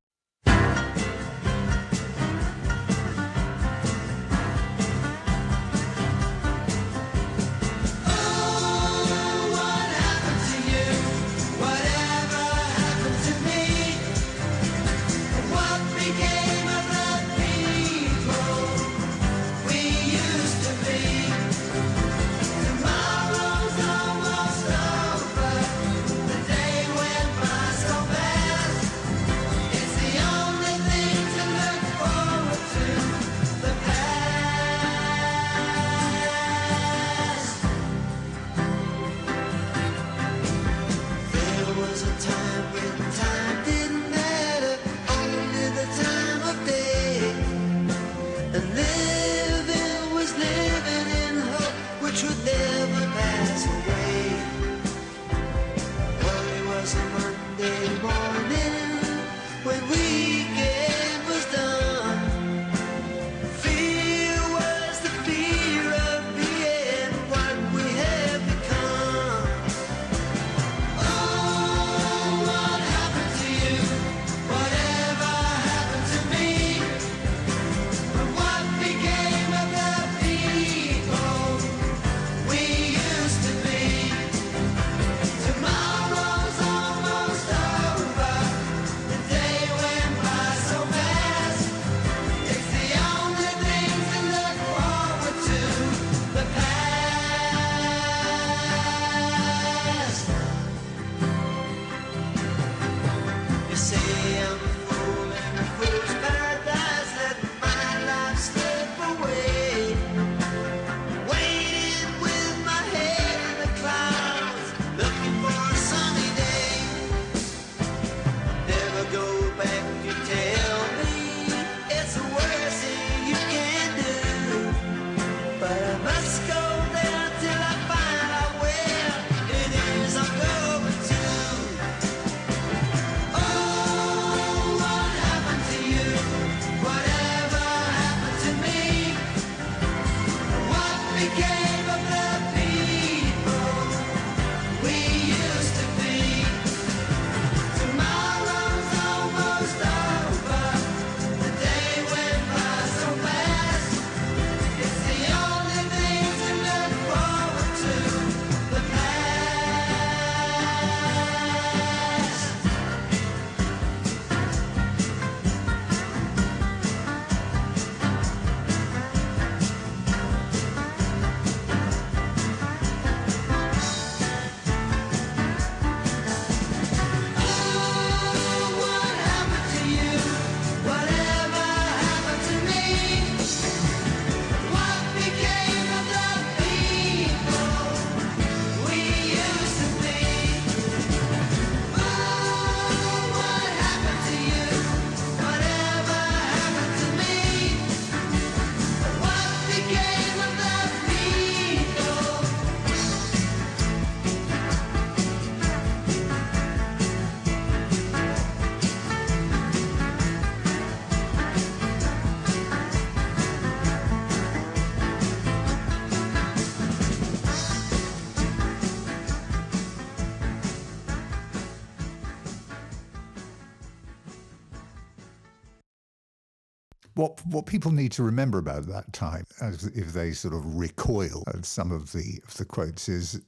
What people need to remember about that time, as if they sort of recoil at some of the of the quotes, is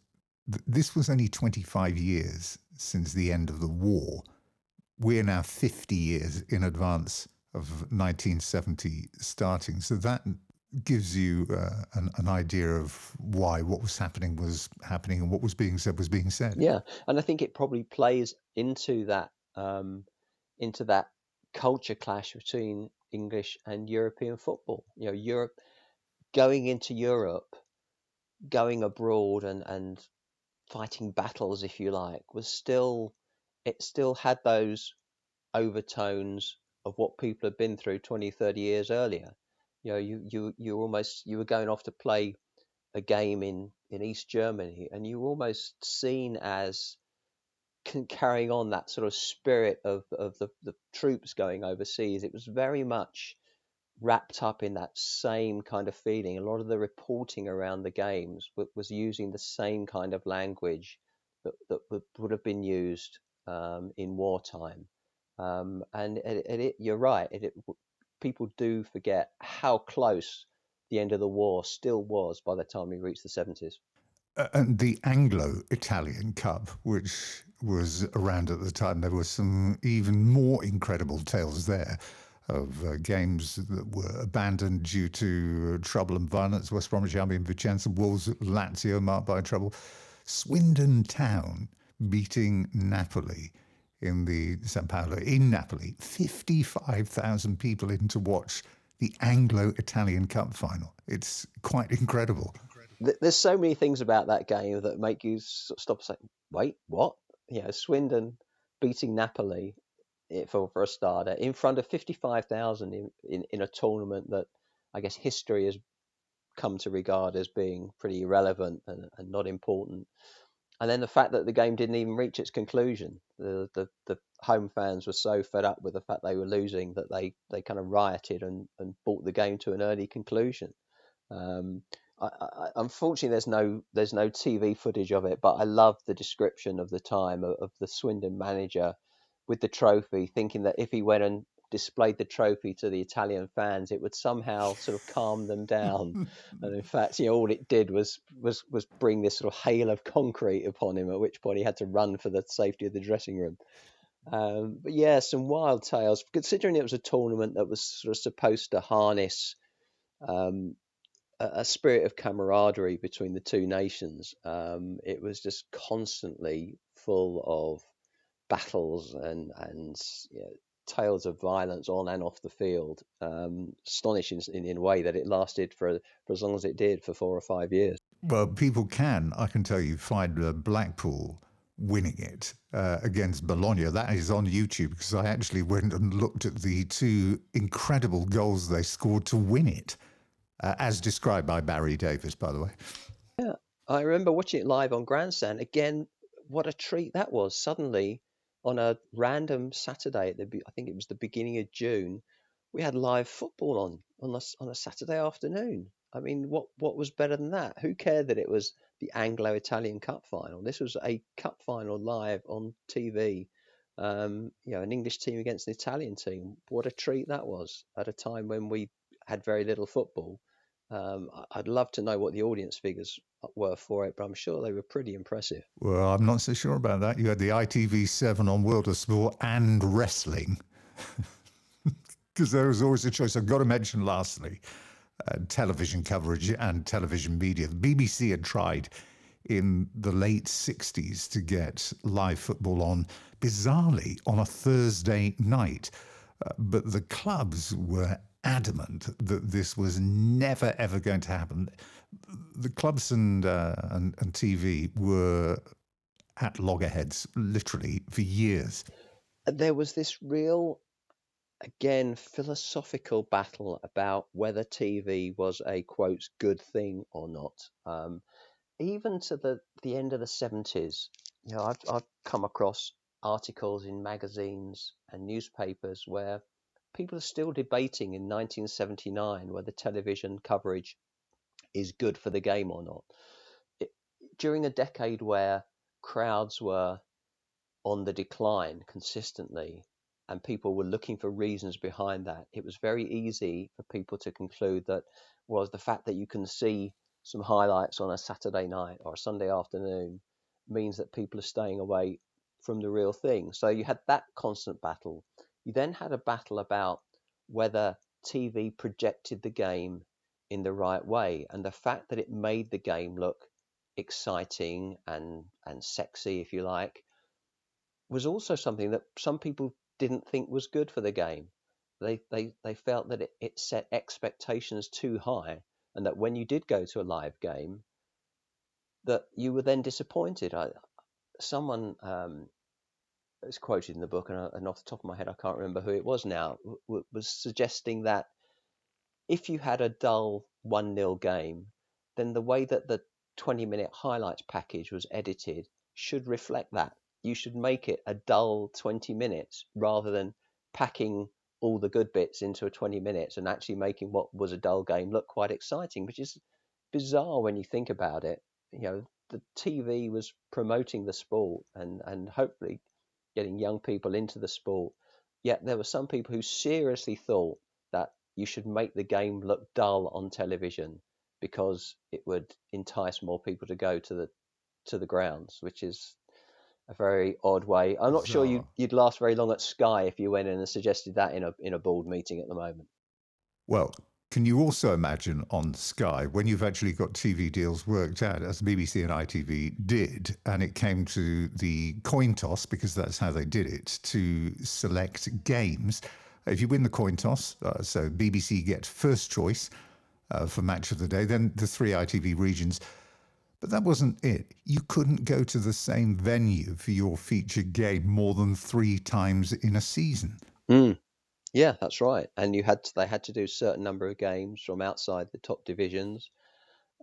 th- this was only 25 years since the end of the war. We're now 50 years in advance of 1970 starting. So that gives you uh, an, an idea of why what was happening was happening and what was being said was being said. Yeah, and I think it probably plays into that um, into that culture clash between English and European football. You know, Europe going into Europe, going abroad and and fighting battles, if you like, was still it still had those overtones of what people had been through 20, 30 years earlier. You know, you you you almost you were going off to play a game in in East Germany, and you were almost seen as carrying on that sort of spirit of of the, the troops going overseas. It was very much wrapped up in that same kind of feeling. A lot of the reporting around the games was using the same kind of language that, that would have been used um, in wartime. Um, and it, it, you're right, it, people do forget how close the end of the war still was by the time we reached the 70s. Uh, and the Anglo Italian Cup, which was around at the time, there were some even more incredible tales there of uh, games that were abandoned due to trouble and violence. West Bromwich Albion, Vicenza, Wolves, Lazio marked by trouble. Swindon Town beating Napoli in the San Paolo in Napoli. 55,000 people in to watch the Anglo Italian Cup final. It's quite incredible. There's so many things about that game that make you stop saying, wait, what? You know, Swindon beating Napoli eh, for, for a starter in front of 55,000 in, in, in a tournament that I guess history has come to regard as being pretty irrelevant and, and not important and then the fact that the game didn't even reach its conclusion. The, the, the home fans were so fed up with the fact they were losing that they, they kind of rioted and, and brought the game to an early conclusion. Um, I, I, unfortunately, there's no there's no TV footage of it, but I love the description of the time of, of the Swindon manager with the trophy, thinking that if he went and displayed the trophy to the Italian fans, it would somehow sort of calm them down. and in fact, you know, all it did was was was bring this sort of hail of concrete upon him. At which point he had to run for the safety of the dressing room. Um, but yeah, some wild tales. Considering it was a tournament that was sort of supposed to harness um, a, spirit of camaraderie between the two nations, um, it was just constantly full of battles and and you know, tales of violence on and off the field. Um, astonishing in, in a way that it lasted for, for as long as it did for four or five years. Well, people can, I can tell you, find Blackpool winning it uh, against Bologna. That is on YouTube because I actually went and looked at the two incredible goals they scored to win it, uh, as described by Barry Davies, by the way. Yeah, I remember watching it live on Grandstand. Again, what a treat that was. Suddenly, on a random Saturday, at the, I think it was the beginning of June, we had live football on on a, on a Saturday afternoon. I mean, what what was better than that? Who cared that it was the Anglo-Italian Cup final? This was a cup final live on TV. Um, you know, an English team against an Italian team. What a treat that was at a time when we had very little football. Um, I'd love to know what the audience figures were for it, but I'm sure they were pretty impressive. Well, I'm not so sure about that. You had the ITV7 on World of Sport and wrestling, (laughs) because there was always a choice. I've got to mention, lastly, uh, television coverage and television media. The BBC had tried in the late 60s to get live football on, bizarrely, on a Thursday night. Uh, but the clubs were adamant that this was never, ever going to happen. The clubs and, uh, and, and TV were at loggerheads, literally, for years. There was this real again philosophical battle about whether TV was a quote good thing or not. Um, even to the the end of the seventies, you know, I've I've come across articles in magazines and newspapers where people are still debating in 1979 whether television coverage is good for the game or not. It, during a decade where crowds were on the decline consistently, and people were looking for reasons behind that, it was very easy for people to conclude that was the fact that you can see some highlights on a Saturday night or a Sunday afternoon means that people are staying away from the real thing. So you had that constant battle. You then had a battle about whether TV projected the game in the right way and the fact that it made the game look exciting and and sexy if you like was also something that some people didn't think was good for the game. They they they felt that it, it set expectations too high, and that when you did go to a live game, that you were then disappointed. I, someone um, is quoted in the book, and, and, off the top of my head, I can't remember who it was now, w- was suggesting that if you had a dull 1 0 game, then the way that the 20 minute highlights package was edited should reflect that you should make it a dull 20 minutes rather than packing all the good bits into a 20 minutes and actually making what was a dull game look quite exciting, which is bizarre when you think about it. You know, the TV was promoting the sport and, and hopefully getting young people into the sport. Yet there were some people who seriously thought that you should make the game look dull on television because it would entice more people to go to the to the grounds, which is a very odd way. I'm not sure you, would last very long at Sky if you went in and suggested that in a in a board meeting at the moment. Well, can you also imagine on Sky when you've actually got TV deals worked out, as BBC and ITV did, and it came to the coin toss because that's how they did it to select games. If you win the coin toss, uh, so BBC get first choice uh, for match of the day, then the three ITV regions but that wasn't it. You couldn't go to the same venue for your featured game more than three times in a season. Mm. Yeah, that's right. And you had to, they had to do a certain number of games from outside the top divisions,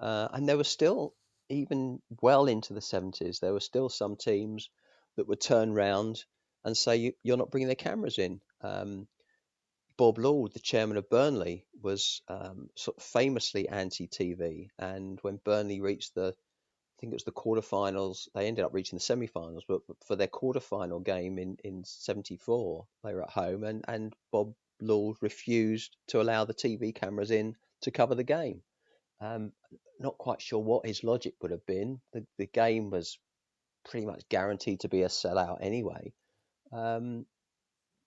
uh, and there were still even well into the seventies. There were still some teams that would turn round and say you, are not bringing the cameras in. Um, Bob Lord, the chairman of Burnley, was um, sort of famously anti-TV, and when Burnley reached the I think it was the quarterfinals. They ended up reaching the semi-finals, but for their quarterfinal game in in '74, they were at home, and and Bob Lord refused to allow the TV cameras in to cover the game. Um, not quite sure what his logic would have been. The the game was pretty much guaranteed to be a sellout anyway. Um,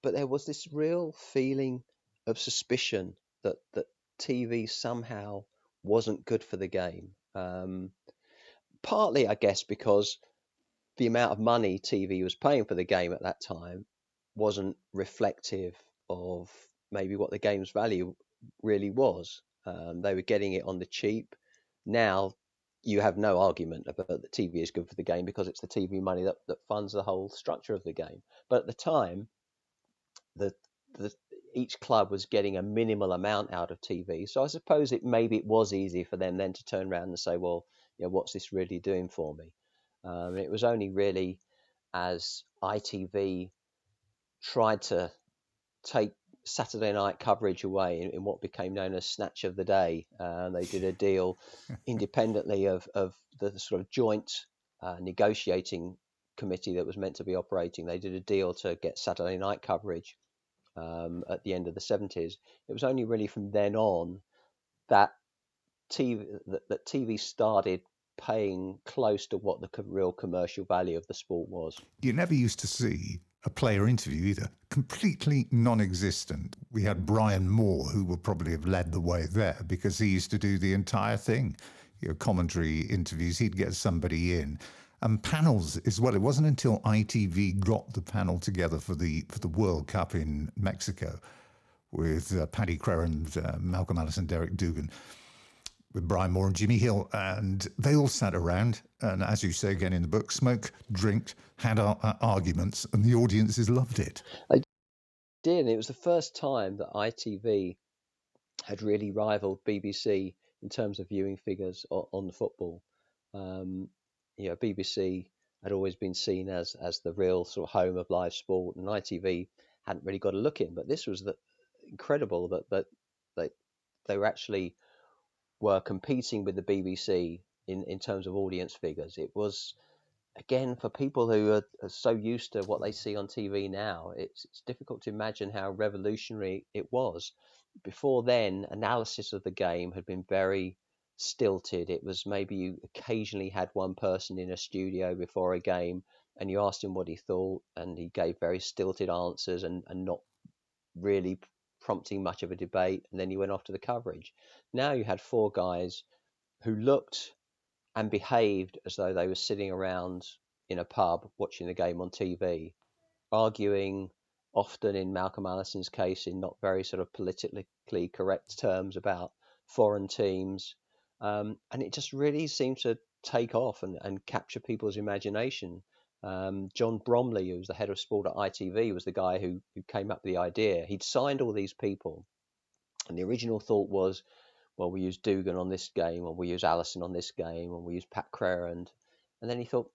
but there was this real feeling of suspicion that that TV somehow wasn't good for the game. Um, partly, I guess, because the amount of money TV was paying for the game at that time wasn't reflective of maybe what the game's value really was. Um, they were getting it on the cheap. Now you have no argument about that TV is good for the game because it's the TV money that, that funds the whole structure of the game. But at the time, the, the each club was getting a minimal amount out of TV. So I suppose it maybe it was easy for them then to turn around and say, well, you know, what's this really doing for me? Um, it was only really as ITV tried to take Saturday night coverage away in, in, what became known as Snatch of the Day. Uh, they did a deal independently of, of the sort of joint uh, negotiating committee that was meant to be operating. They did a deal to get Saturday night coverage um, at the end of the 70s. It was only really from then on that TV, that, that TV started paying close to what the real commercial value of the sport was. You never used to see a player interview either, completely non existent. We had Brian Moore, who would probably have led the way there because he used to do the entire thing. You know, commentary interviews, he'd get somebody in. And panels as well. It wasn't until ITV got the panel together for the for the World Cup in Mexico with uh, Paddy Crerand, uh, Malcolm Allison, Derek Dougan with Brian Moore and Jimmy Hill, and they all sat around and, as you say again in the book, smoked, drinked, had ar- arguments, and the audiences loved it. I did, and it was the first time that ITV had really rivaled BBC in terms of viewing figures on, on the football. Um, you know, BBC had always been seen as as the real sort of home of live sport, and ITV hadn't really got a look in. But this was the incredible that that they they were actually were competing with the BBC in, in terms of audience figures. It was, again, for people who are, are, so used to what they see on TV now, it's, it's difficult to imagine how revolutionary it was. Before then, analysis of the game had been very stilted. It was maybe you occasionally had one person in a studio before a game and you asked him what he thought, and he gave very stilted answers and, and not really prompting much of a debate, and then you went off to the coverage. Now you had four guys who looked and behaved as though they were sitting around in a pub watching the game on TV, arguing often in Malcolm Allison's case in not very sort of politically correct terms about foreign teams. Um, and it just really seemed to take off and, and capture people's imagination. Um, John Bromley, who was the head of sport at ITV, was the guy who, who came up with the idea. He'd signed all these people, and the original thought was, well, we use Dougan on this game, or we use Allison on this game, or we use Pat Crerand. And then he thought,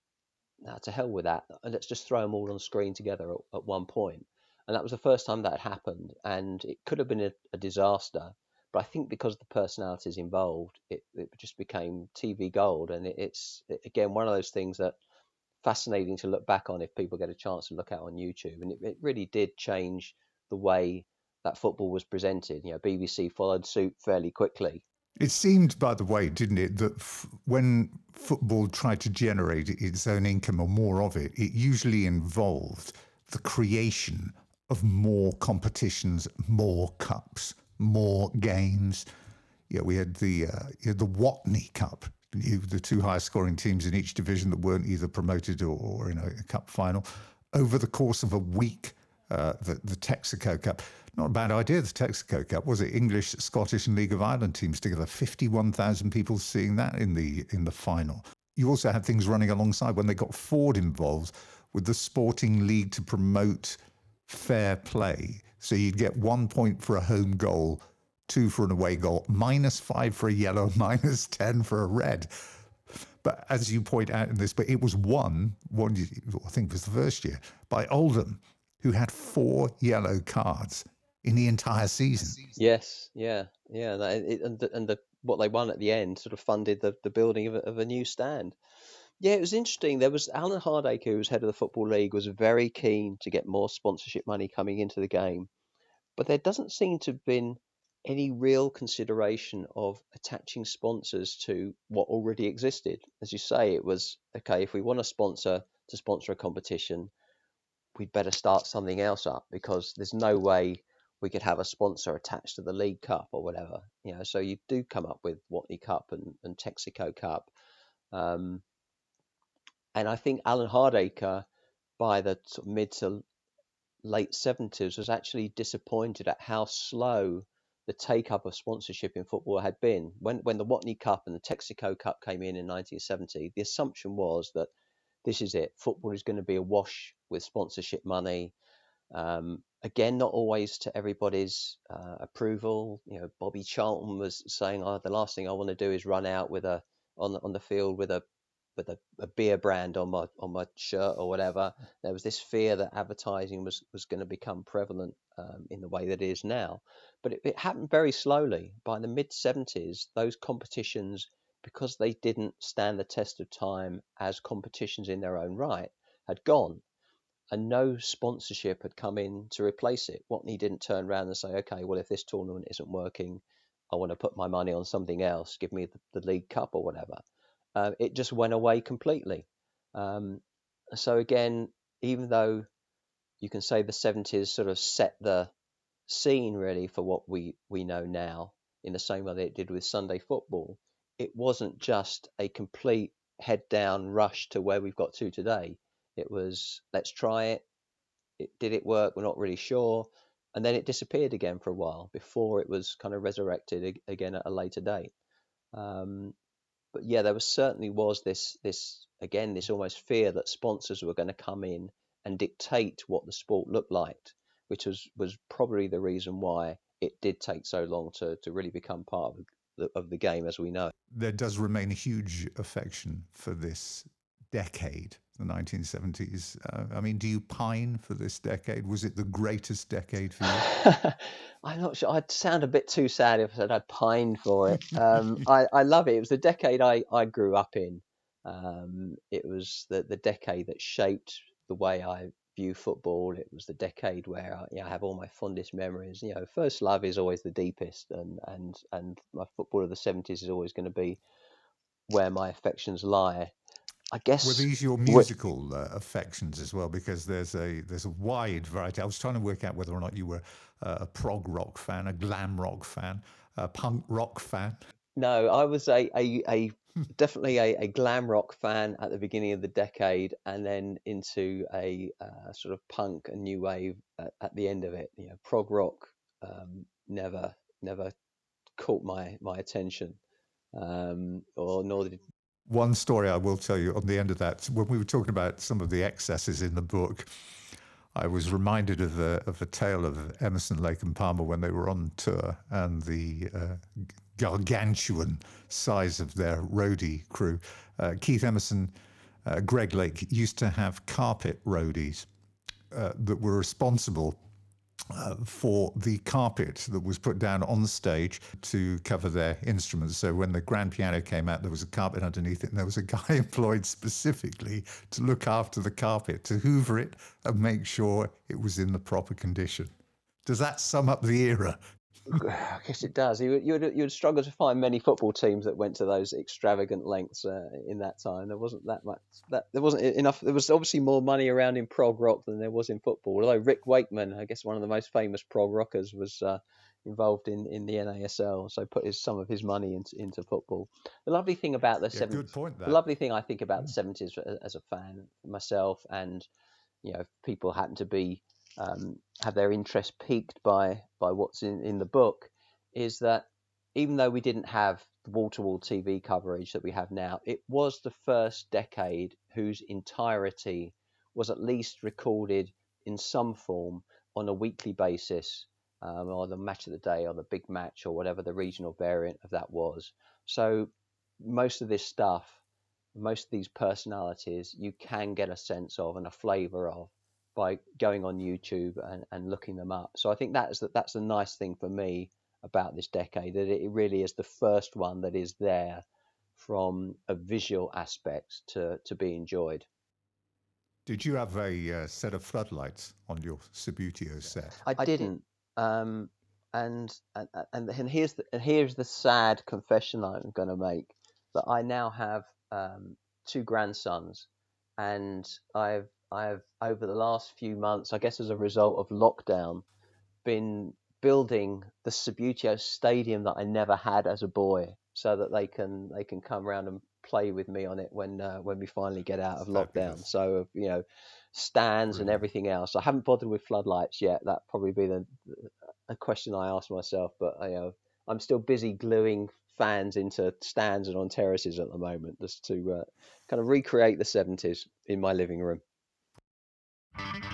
nah, to hell with that. Let's just throw them all on screen together at, at one point. And that was the first time that happened. And it could have been a, a disaster. But I think because of the personalities involved, it, it just became TV gold. And it, it's, again, one of those things that – fascinating to look back on if people get a chance to look at on YouTube. And it, it really did change the way that football was presented. You know, BBC followed suit fairly quickly. It seemed, by the way, didn't it, that f- when football tried to generate its own income or more of it, it usually involved the creation of more competitions, more cups, more games. Yeah, we had the uh, the Watney Cup the two highest scoring teams in each division that weren't either promoted or, or in a, cup final over the course of a week. Uh, the, the Texaco Cup, not a bad idea. The Texaco Cup was it English, Scottish, and League of Ireland teams together. Fifty-one thousand people seeing that in the in the final. You also had things running alongside when they got Ford involved with the Sporting League to promote fair play. So you'd get one point for a home goal two for an away goal, minus five for a yellow, (laughs) minus 10 for a red. But as you point out in this, but it was won, one, I think it was the first year, by Oldham, who had four yellow cards in the entire season. Yes, yeah, yeah. That, it, and the, and the, what they won at the end sort of funded the, the building of a, of a new stand. Yeah, it was interesting. There was Alan Hardaker, who was head of the Football League, was very keen to get more sponsorship money coming into the game. But there doesn't seem to have been any real consideration of attaching sponsors to what already existed. As you say, it was okay, if we want a sponsor to sponsor a competition, we'd better start something else up because there's no way we could have a sponsor attached to the League Cup or whatever. You know, so you do come up with Watney Cup and, and Texaco Cup. Um, and I think Alan Hardaker, by the mid to late 70s was actually disappointed at how slow the take up of sponsorship in football had been. When when the Watney Cup and the Texaco Cup came in in 1970, the assumption was that this is it. Football is going to be awash with sponsorship money. Um, again, not always to everybody's uh, approval. You know, Bobby Charlton was saying, "Oh, the last thing I want to do is run out with a on on the field with a with a, a beer brand on my on my shirt or whatever." There was this fear that advertising was was going to become prevalent um, in the way that it is now, but it, it happened very slowly. By the mid '70s, those competitions, because they didn't stand the test of time as competitions in their own right, had gone and no sponsorship had come in to replace it. Watney didn't turn around and say, okay, well, if this tournament isn't working, I want to put my money on something else, give me the, the League Cup or whatever. Uh, it just went away completely. Um, so, again, even though you can say the 70s sort of set the scene really for what we, we know now, in the same way that it did with Sunday football, it wasn't just a complete head down rush to where we've got to today it was let's try it. it. Did it work? We're not really sure. And then it disappeared again for a while before it was kind of resurrected again at a later date. Um, but yeah, there was certainly was this this again this almost fear that sponsors were going to come in and dictate what the sport looked like, which was was probably the reason why it did take so long to to really become part of the, of the game as we know. There does remain a huge affection for this decade the 1970s. Uh, I mean, do you pine for this decade? Was it the greatest decade for you? (laughs) I'm not sure. I'd sound a bit too sad if I said I pined for it. Um, (laughs) I, I love it. It was the decade I, I grew up in. Um, it was the, the decade that shaped the way I view football. It was the decade where I, you know, I have all my fondest memories. You know, first love is always the deepest, and and and my football of the 70s is always going to be where my affections lie. I guess were these your musical uh, affections as well? Because there's a there's a wide variety. I was trying to work out whether or not you were uh, a prog rock fan, a glam rock fan, a punk rock fan. No, I was a a, a definitely a, a, glam rock fan at the beginning of the decade, and then into a uh, sort of punk and new wave at, at, the end of it. You know, prog rock um, never never caught my my attention, um, or nor did one story I will tell you on the end of that, when we were talking about some of the excesses in the book, I was reminded of a, of a tale of Emerson, Lake and Palmer when they were on tour and the uh, gargantuan size of their roadie crew. Uh, Keith Emerson, uh, Greg Lake used to have carpet roadies uh, that were responsible uh, for the carpet that was put down on the stage to cover their instruments. So when the grand piano came out, there was a carpet underneath it, and there was a (laughs) guy employed specifically to look after the carpet, to hoover it and make sure it was in the proper condition. Does that sum up the era? (sighs) I guess it does. You, you would, you'd struggle to find many football teams that went to those extravagant lengths uh, in that time. There wasn't that much. That there wasn't enough. There was obviously more money around in prog rock than there was in football. Although Rick Wakeman, I guess one of the most famous prog rockers, was uh, involved in, in the NASL, so put his, some of his money into, into football. The lovely thing about the yeah, 70s, point, the lovely thing I think about the seventies as a fan myself, and you know, people happen to be um, have their interest piqued by by what's in, in the book is that even though we didn't have the wall to wall TV coverage that we have now, it was the first decade whose entirety was at least recorded in some form on a weekly basis, um, or the match of the day, or the big match, or whatever the regional variant of that was. So most of this stuff, most of these personalities, you can get a sense of and a flavour of by going on YouTube and, and looking them up. So I think that's the, that's the nice thing for me about this decade that it really is the first one that is there from a visual aspect to to be enjoyed. Did you have a uh, set of floodlights on your Subbuteo set? I, I didn't. Um, and, and and and here's the and here's the sad confession I'm going to make that I now have um, two grandsons, and I've I've over the last few months, I guess as a result of lockdown, been building the Subbuteo stadium that I never had as a boy, so that they can they can come around and play with me on it when uh, when we finally get out of lockdown. So you know, stands Brilliant. and everything else. I haven't bothered with floodlights yet. That probably be the a question I ask myself, but you know, I'm still busy gluing fans into stands and on terraces at the moment, just to uh, kind of recreate the 70s in my living room. Thank you.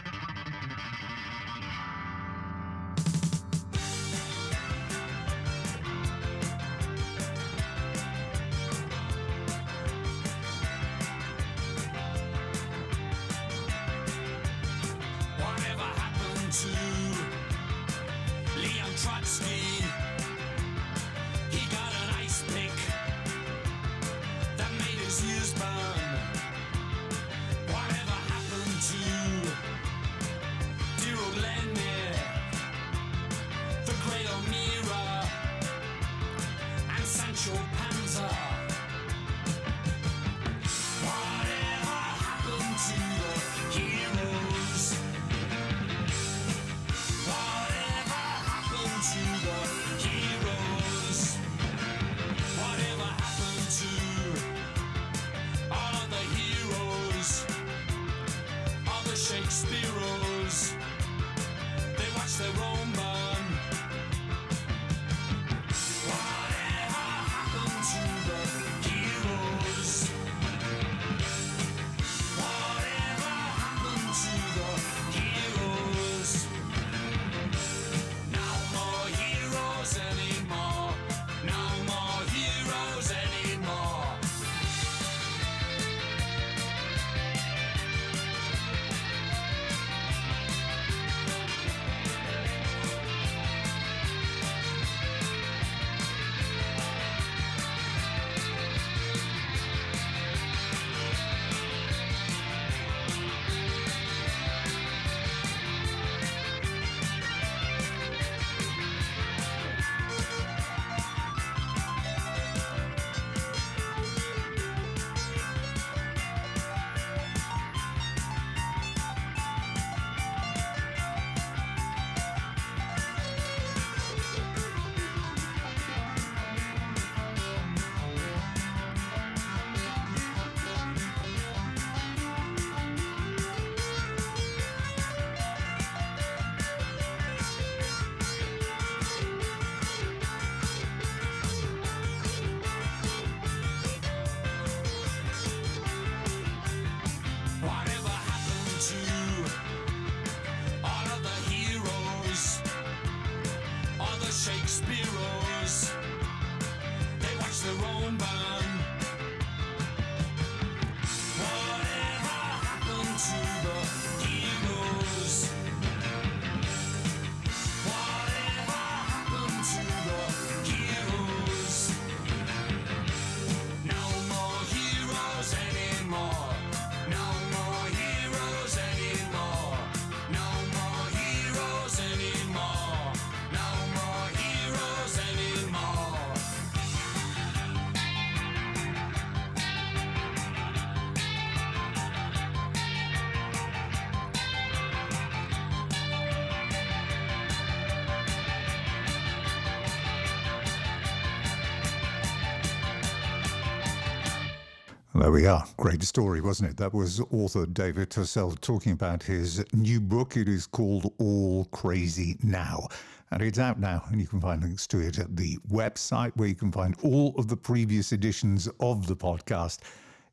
There we are. Great story, wasn't it? That was author David Tossell talking about his new book. It is called All Crazy Now. And it's out now, and you can find links to it at the website where you can find all of the previous editions of the podcast.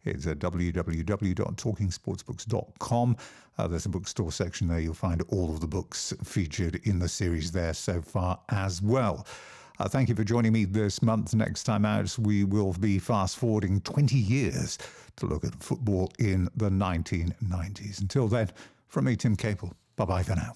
It's at www.talkingsportsbooks.com. Uh, there's a bookstore section there. You'll find all of the books featured in the series there so far as well. Uh, thank you for joining me this month. Next time out, we will be fast forwarding 20 years to look at football in the 1990s. Until then, from me, Tim Capel, bye bye for now.